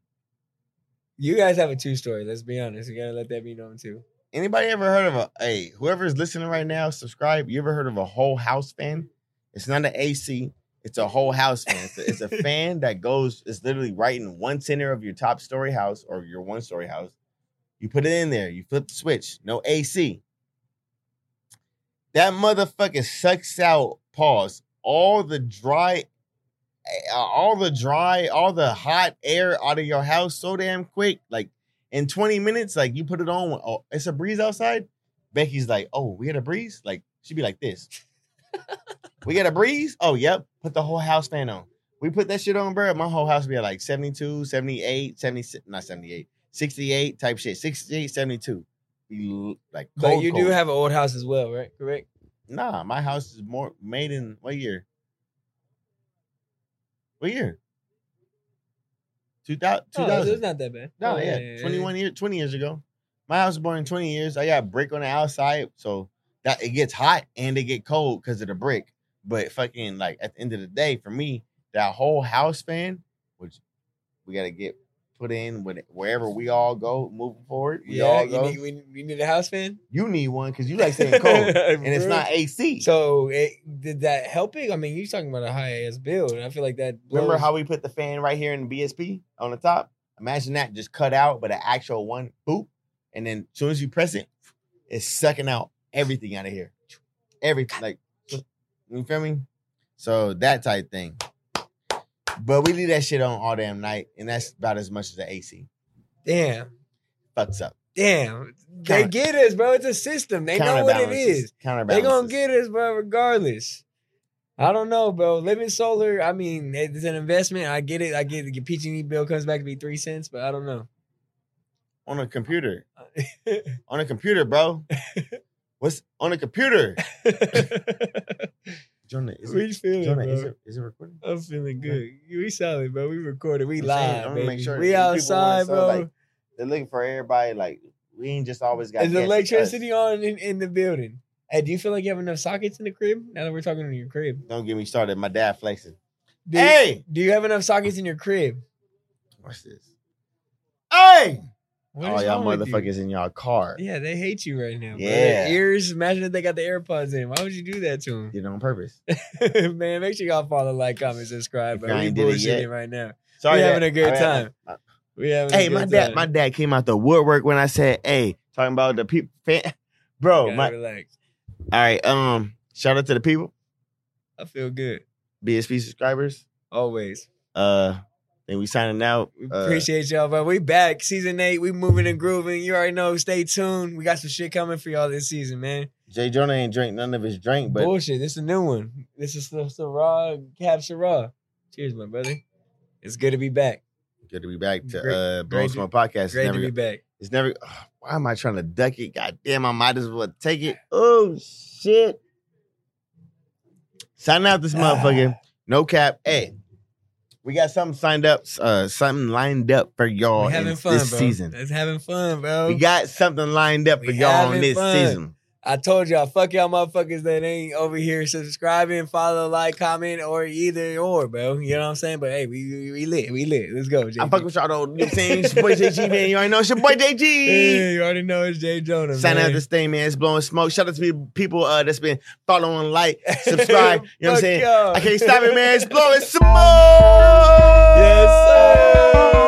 You guys have a two story. Let's be honest. You gotta let that be known too. Anybody ever heard of a hey, whoever's listening right now, subscribe. You ever heard of a whole house fan? It's not an AC, it's a whole house fan. It's a, it's a fan that goes, it's literally right in one center of your top story house or your one story house. You put it in there, you flip the switch, no AC. That motherfucker sucks out, pause, all the dry, uh, all the dry, all the hot air out of your house so damn quick. Like in 20 minutes, like you put it on, oh, it's a breeze outside. Becky's like, oh, we had a breeze? Like, she'd be like this. We got a breeze? Oh, yep. Put the whole house fan on. We put that shit on, bro. My whole house be at like 72, 78, 76, not 78, 68 type shit. 68, 72. Be l- like But cold, you do have an old house as well, right? Correct. Nah, my house is more made in what year? What year? 2000. Oh, so 2000. it's not that bad. No, Oh, yeah, 21 years, 20 years ago. My house was born in 20 years. I got brick on the outside, so that it gets hot and it get cold because of the brick. But fucking like at the end of the day, for me, that whole house fan, which we gotta get put in when wherever we all go moving forward. We Yeah, all you go. need, we, you need a house fan? you need one because you like staying (laughs) cold, and it's not AC. So it, did that help it? I mean, you're talking about a high ass bill, and I feel like that. Remember how we put the fan right here in the BSP on the top? Imagine that just cut out, but an actual one, boop. And then as soon as you press it, it's sucking out everything out of here. Everything. Like, you feel me? So that type thing. But we leave that shit on all damn night, and that's about as much as the AC. Damn, Fucks up. damn, they get us, bro. It's a system. They know what it is. They gonna get us, bro, regardless. I don't know, bro. Living solar, I mean, it's an investment. I get it. I get. The PG&E bill comes back to be three cents, but I don't know. on a computer. (laughs) On a computer, bro. (laughs) What's on a computer? (laughs) Jonah, is we it, feeling, Jonah, bro. is it, is it recording? I'm feeling good. We solid, bro. We recorded. We I'm saying, live, wanna baby. make sure we outside, bro. like, They're looking for everybody. Like we ain't just always got Is electricity on in, in the building? Hey, do you feel like you have enough sockets in the crib? Now that we're talking in your crib, Don't get me started. My dad flexing. do, Hey, do you have enough sockets in your crib? what's this? Hey, What all y'all with you? motherfuckers in y'all car. Yeah, they hate you right now. Bro. Yeah. Their ears. Imagine if they got the AirPods in. Why would you do that to them? Did it on purpose. (laughs) Man, make sure y'all follow, like, comment, subscribe. Bro. We ain't did it yet. bullshitting right now. Sorry, having a good I- time. I- We having Hey, a my good dad, time. my dad came out the woodwork when I said, "Hey," talking about the people. (laughs) Bro, my relax. all right. Um, shout out to the people, I feel good. BSP subscribers. Always. Uh, and we signing out. We Uh, appreciate y'all, bro. We back. Season eight. We moving and grooving. You already know. Stay tuned. We got some shit coming for y'all this season, man. J'Jonah ain't drink none of his drink, but Bullshit. This is a new one. This is the Syrah Cab Syrah. Cheers, my brother. It's good to be back. good to be back to Great- uh Blow Smoke Podcast. It's Great never, to be back. it's never. ugh, why am I trying to duck it? God damn, I might as well take it. Oh shit! Signing out this motherfucker. No cap. Hey, we got something signed up. Uh, something lined up for y'all We in fun, this bro. season. It's having fun, bro. We got something lined up We for y'all on this fun. season. I told y'all, fuck y'all motherfuckers that ain't over here subscribing, follow, like, comment, or either or, bro. You know what I'm saying? But hey, we we, we lit. We lit. Let's go, JG. I fuck with y'all though. You know what I'm saying? It's your boy JG, man. You already know it's your boy JG. Hey, you already know it's J'Jonah, Sign man. out this thing, man. It's blowing smoke. Shout out to people uh, that's been following, like, subscribe. (laughs) You know what I'm saying? y'all. I can't stop it, man. It's blowing (laughs) smoke. Yes, sir.